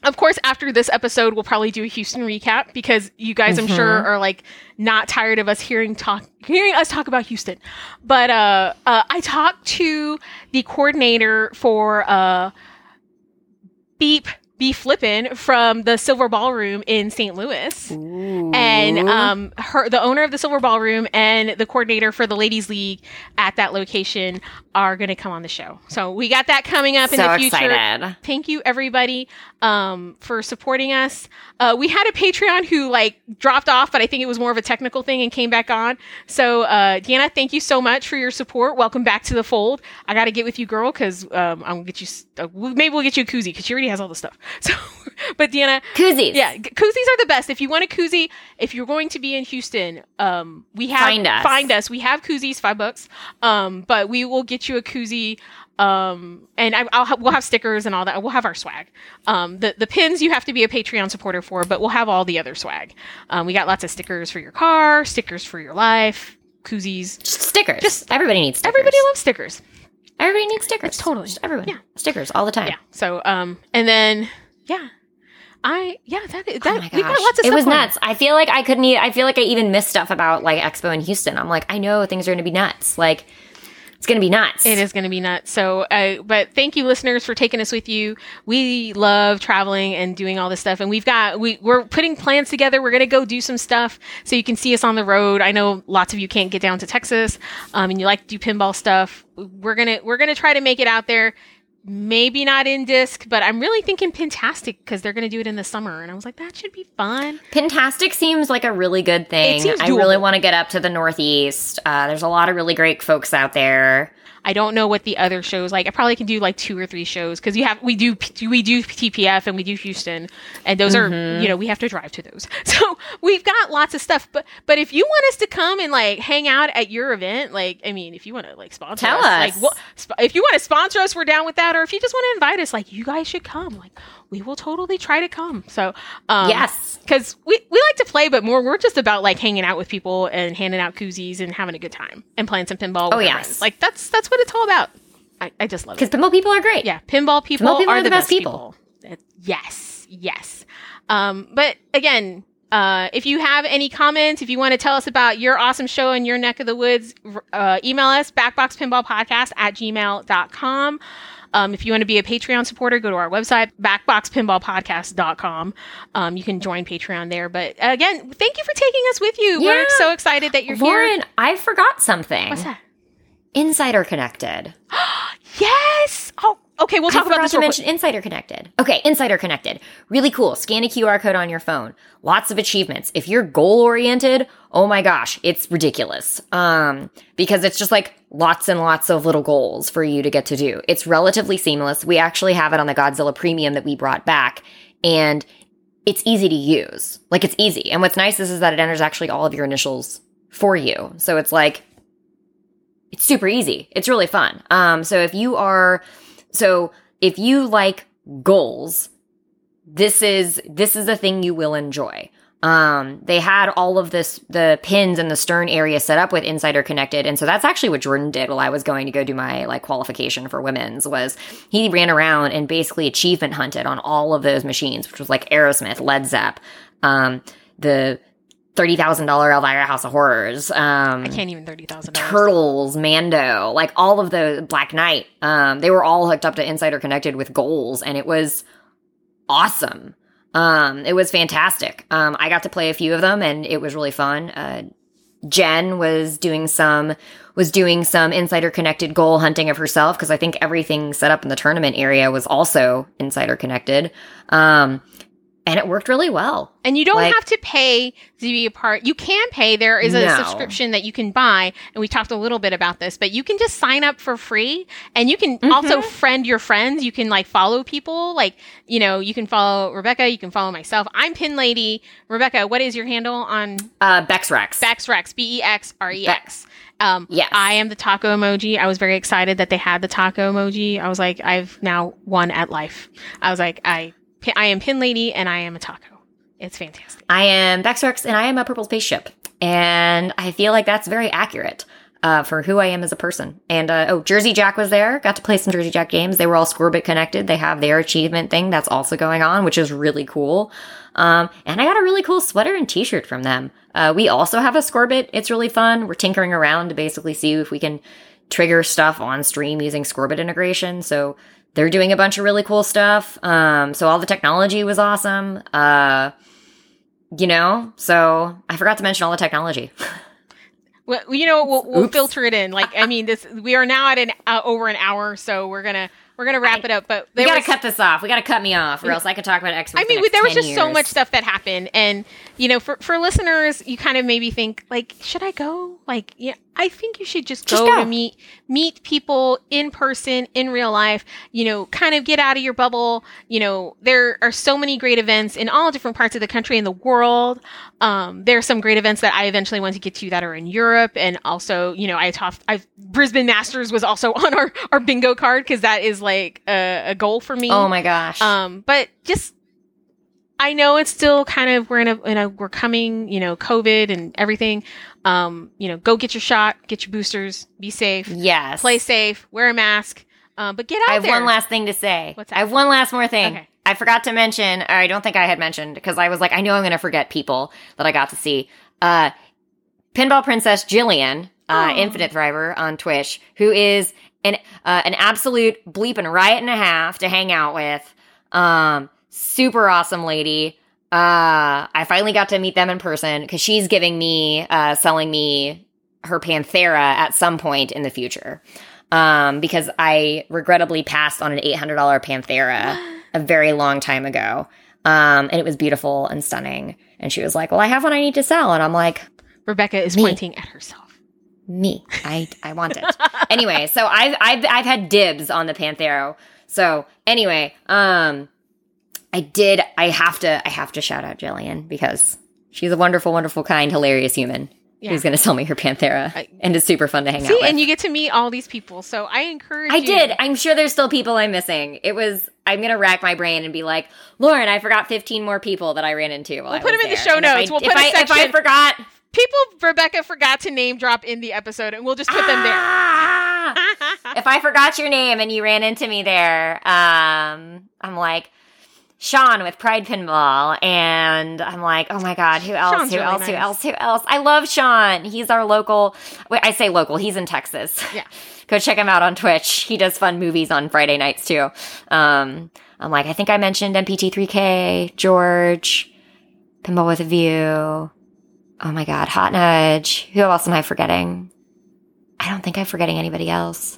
of course after this episode we'll probably do a Houston recap because you guys I'm sure are like not tired of us hearing talk hearing us talk about Houston. But uh uh I talked to the coordinator for uh Beep Be Flippin' from the Silver Ballroom in St. Louis and um, her the owner of the Silver Ballroom and the coordinator for the Ladies League at that location are going to come on the show. So we got that coming up in the future. excited. Thank you everybody um, for supporting us. Uh, we had a Patreon who like dropped off, but I think it was more of a technical thing and came back on. So uh, Deanna, thank you so much for your support. Welcome back to the fold. I got to get with you, girl, because um, I'm gonna get you. Uh, maybe we'll get you a koozie because she already has all the stuff. So, but Deanna, Koozies. yeah, koozies are the best. If you want a koozie, if you're going to be in Houston, um, we have Find us. Find us. We have koozies, five bucks. Um, but we will get you a koozie. Um, and I, I'll ha- we'll have stickers and all that. We'll have our swag. Um, the the pins you have to be a Patreon supporter for, but we'll have all the other swag. Um, we got lots of stickers for your car, stickers for your life, koozies. Just stickers. Just everybody needs stickers. Everybody loves stickers. Everybody needs stickers. Totally. Just everyone. Yeah. Stickers all the time. Yeah. So um, and then yeah, I yeah that that Oh we got lots of it was nuts. I feel like I couldn't. I feel like I even missed stuff about like Expo in Houston. I'm like, I know things are going to be nuts. Like, it's going to be nuts. It is going to be nuts. So, uh, but thank you, listeners, for taking us with you. We love traveling and doing all this stuff, and we've got we we're putting plans together. We're going to go do some stuff so you can see us on the road. I know lots of you can't get down to Texas, um, and you like to do pinball stuff. We're gonna we're gonna try to make it out there. Maybe not INDISC, but I'm really thinking Pintastic because they're going to do it in the summer, and I was like, that should be fun. Pintastic seems like a really good thing. It seems I really want to get up to the Northeast. Uh, there's a lot of really great folks out there. I don't know what the other shows like. I probably can do like two or three shows because you have we do we do TPF and we do Houston, and those are mm-hmm. you know we have to drive to those. So we've got lots of stuff. But but if you want us to come and like hang out at your event, like I mean, if you want to like sponsor Tell us, us. like what sp- if you want to sponsor us, we're down with that. Or if you just want to invite us, like you guys should come. Like we will totally try to come. So um, yes. because we, we like to play, but more we're just about like hanging out with people and handing out koozies and having a good time and playing some pinball. Oh, yes. friends. like that's that's what it's all about. I, I just love it. Because pinball people are great. Yeah, pinball people, Pinball people are, the best, people. people. Uh, Yes, yes. Um, but again, Uh, if you have any comments, if you want to tell us about your awesome show in your neck of the woods, uh, email us backboxpinballpodcast at gmail.com. Um, if you want to be a Patreon supporter, go to our website, backboxpinballpodcast.com. Um, you can join Patreon there. But again, thank you for taking us with you. We're so excited that you're Lauren, here. Lauren, I forgot something. What's that? Insider Connected. Yes. Okay. We'll talk I about forgot this to real mention quick. Insider Connected. Okay, Insider Connected. Really cool. Scan a QR code on your phone. Lots of achievements. If you're goal oriented, oh my gosh, it's ridiculous. Um, because it's just like lots and lots of little goals for you to get to do. It's relatively seamless. We actually have it on the Godzilla Premium that we brought back, and it's easy to use. Like it's easy. And what's nice is, is that it enters actually all of your initials for you. So it's like it's super easy. It's really fun. Um, so if you are, so if you like goals, this is this is a thing you will enjoy. Um, they had all of this the pins in the stern area set up with Insider Connected, and so that's actually what Jordan did while I was going to go do my like qualification for women's. Was he ran around and basically achievement hunted on all of those machines, which was like Aerosmith, Led Zepp, um, the thirty thousand dollar Elvira House of Horrors. Um, I can't even thirty thousand dollars. Turtles, Mando, like all of the Black Knight. Um, they were all hooked up to Insider Connected with goals, and it was awesome. Um, it was fantastic. Um, I got to play a few of them, and it was really fun. Uh, Jen was doing some was doing some Insider Connected goal hunting of herself because I think everything set up in the tournament area was also Insider Connected. Um, and it worked really well. And you don't Like- have to pay to be a part. You can pay. There is a No. subscription that you can buy, and we talked a little bit about this. But you can just sign up for free, and you can Mm-hmm. also friend your friends. You can like follow people. Like you know, you can follow Rebecca. You can follow myself. I'm Pin Lady. Rebecca, what is your handle on Uh, Bex Rex. Bex Rex? B E X R E X. Um, Yes. I am the taco emoji. I was very excited that they had the taco emoji. I was like, I've now won at life. I was like, I, I am Pin Lady, and I am a taco. It's fantastic. I am Bexrex and I am a purple spaceship. And I feel like that's very accurate uh, for who I am as a person. And uh, oh, Jersey Jack was there. Got to play some Jersey Jack games. They were all Scorbit connected. They have their achievement thing that's also going on, which is really cool. Um, and I got a really cool sweater and t shirt from them. Uh, we also have a Scorbit. It's really fun. We're tinkering around to basically see if we can trigger stuff on stream using Scorbit integration. So they're doing a bunch of really cool stuff. Um, so all the technology was awesome. Uh, you know, so I forgot to mention all the technology. Well, you know, we'll, we'll filter it in. Like, I mean, this we are now at an uh, over an hour, so we're gonna we're gonna wrap it up. But We gotta was, cut this off. We gotta cut me off, or else I could talk about X. I mean, there was just so much stuff that happened, and you know, for for listeners, you kind of maybe think like, should I go? Like, yeah, I think you should just Just go, go. to meet meet people in person, in real life. You know, kind of get out of your bubble. You know, there are so many great events in all different parts of the country and the world. Um, there are some great events that I eventually want to get to that are in Europe, and also, you know, I talked. I Brisbane Masters was also on our our bingo card because that is like a, a goal for me. Oh my gosh! Um, but just I know it's still kind of we're in a, in a we're coming, you know, COVID and everything. Um, you know, go get your shot, get your boosters, be safe, yes. play safe, wear a mask, um, but get out there. I have there. one last thing to say. What's I have one last more thing. Okay. I forgot to mention, or I don't think I had mentioned, because I was like, I know I'm going to forget people that I got to see. Uh, Pinball Princess Jillian, uh, Oh. Infinite Thriver on Twitch, who is an uh, an absolute bleeping riot and a half to hang out with. Um, super awesome lady. Uh, I finally got to meet them in person because she's giving me, uh, selling me her Panthera at some point in the future. Um, because I regrettably passed on an $800 Panthera a very long time ago. Um, and it was beautiful and stunning. And she was like, well, I have one I need to sell. And I'm like, Rebecca is Me. pointing at herself. me. I I want it. anyway, so I've I've I've had dibs on the Panthera. So anyway, um I did I have to I have to shout out Jillian because she's a wonderful, wonderful, kind, hilarious human Yeah. who's gonna sell me her Panthera. I- and it's super fun to hang out See, with. and you get to meet all these people. So I encourage I you. did. I'm sure there's still people I'm missing. It was I'm gonna rack my brain and be like, Lauren, I forgot 15 more people that I ran into. While We'll I put them in the show And notes. I- We'll put a I, if I forgot People Rebecca forgot to name drop in the episode, and we'll just put them there. Ah! if I forgot your name and you ran into me there, um, I'm like, Sean with Pride Pinball, and I'm like, oh my god, who else? Sean's who really else? Who else? Who else? I love Sean. He's our local. Wait, I say local. He's in Texas. Yeah. Go check him out on Twitch. He does fun movies on Friday nights too. Um, I'm like, I think I mentioned MPT3K, George, Pinball with a View. Oh my god, Hot Nudge. Who else am I forgetting? I don't think I'm forgetting anybody else.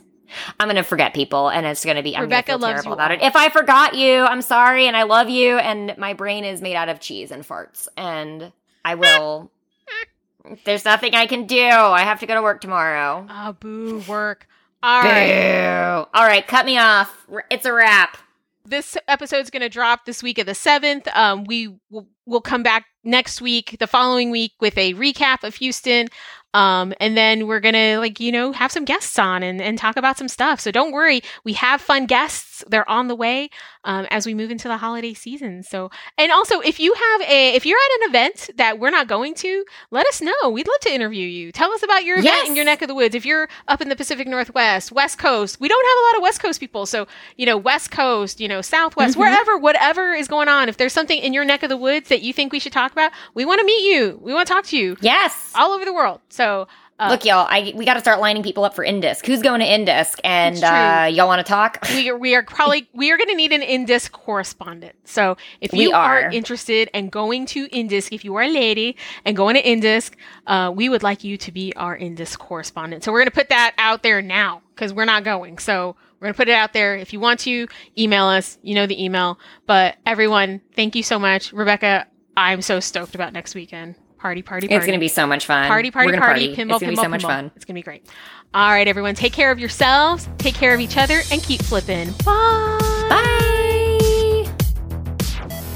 I'm gonna forget people, and it's gonna be I'm Rebecca gonna feel loves terrible about it. If I forgot you, I'm sorry, and I love you, and my brain is made out of cheese and farts, and I will. There's nothing I can do. I have to go to work tomorrow. Ah, boo, work. All right. Boo. All right, cut me off. It's a wrap. This episode's going to drop this week of the 7th. Um, we will we'll come back next week, the following week, with a recap of Houston. Um, and then we're to, like, you know, have some guests on and, and talk about some stuff. So don't worry. We have fun guests. They're on the way um, as we move into the holiday season. So, and also, if you have a, if you're at an event that we're not going to, let us know. We'd love to interview you. Tell us about your event Yes. in your neck of the woods. If you're up in the Pacific Northwest, West Coast, we don't have a lot of West Coast people. So, you know, West Coast, you know, Southwest, Mhm. wherever, whatever is going on. If there's something in your neck of the woods that you think we should talk about, we want to meet you. We want to talk to you Yes. all over the world. So, uh, Look, y'all, I we got to start lining people up for Indisc. Who's going to Indisc? And uh, y'all want to talk? we are, we are probably we are going to need an Indisc correspondent. So if you are. are. interested and going to Indisc, if you are a lady and going to Indisc, uh, we would like you to be our Indisc correspondent. So we're going to put that out there now because we're not going. So we're going to put it out there. If you want to email us, you know the email. But everyone, thank you so much, Rebecca. I'm so stoked about next weekend. Party, party, party. It's going to be so much fun. Party, party, We're gonna It's going to be so much fun. It's gonna be great. All right, everyone, take care of yourselves, take care of each other, and keep flipping. Bye. Bye.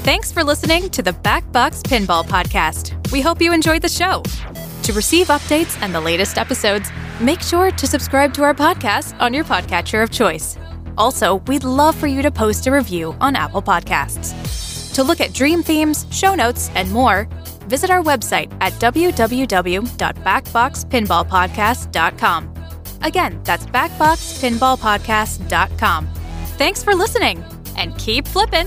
Thanks for listening to the Backbox Pinball Podcast. We hope you enjoyed the show. To receive updates and the latest episodes, make sure to subscribe to our podcast on your podcatcher of choice. Also, we'd love for you to post a review on Apple Podcasts. To look at dream themes, show notes, and more, visit our website at www.backboxpinballpodcast.com. Again, that's backboxpinballpodcast.com. Thanks for listening and keep flipping.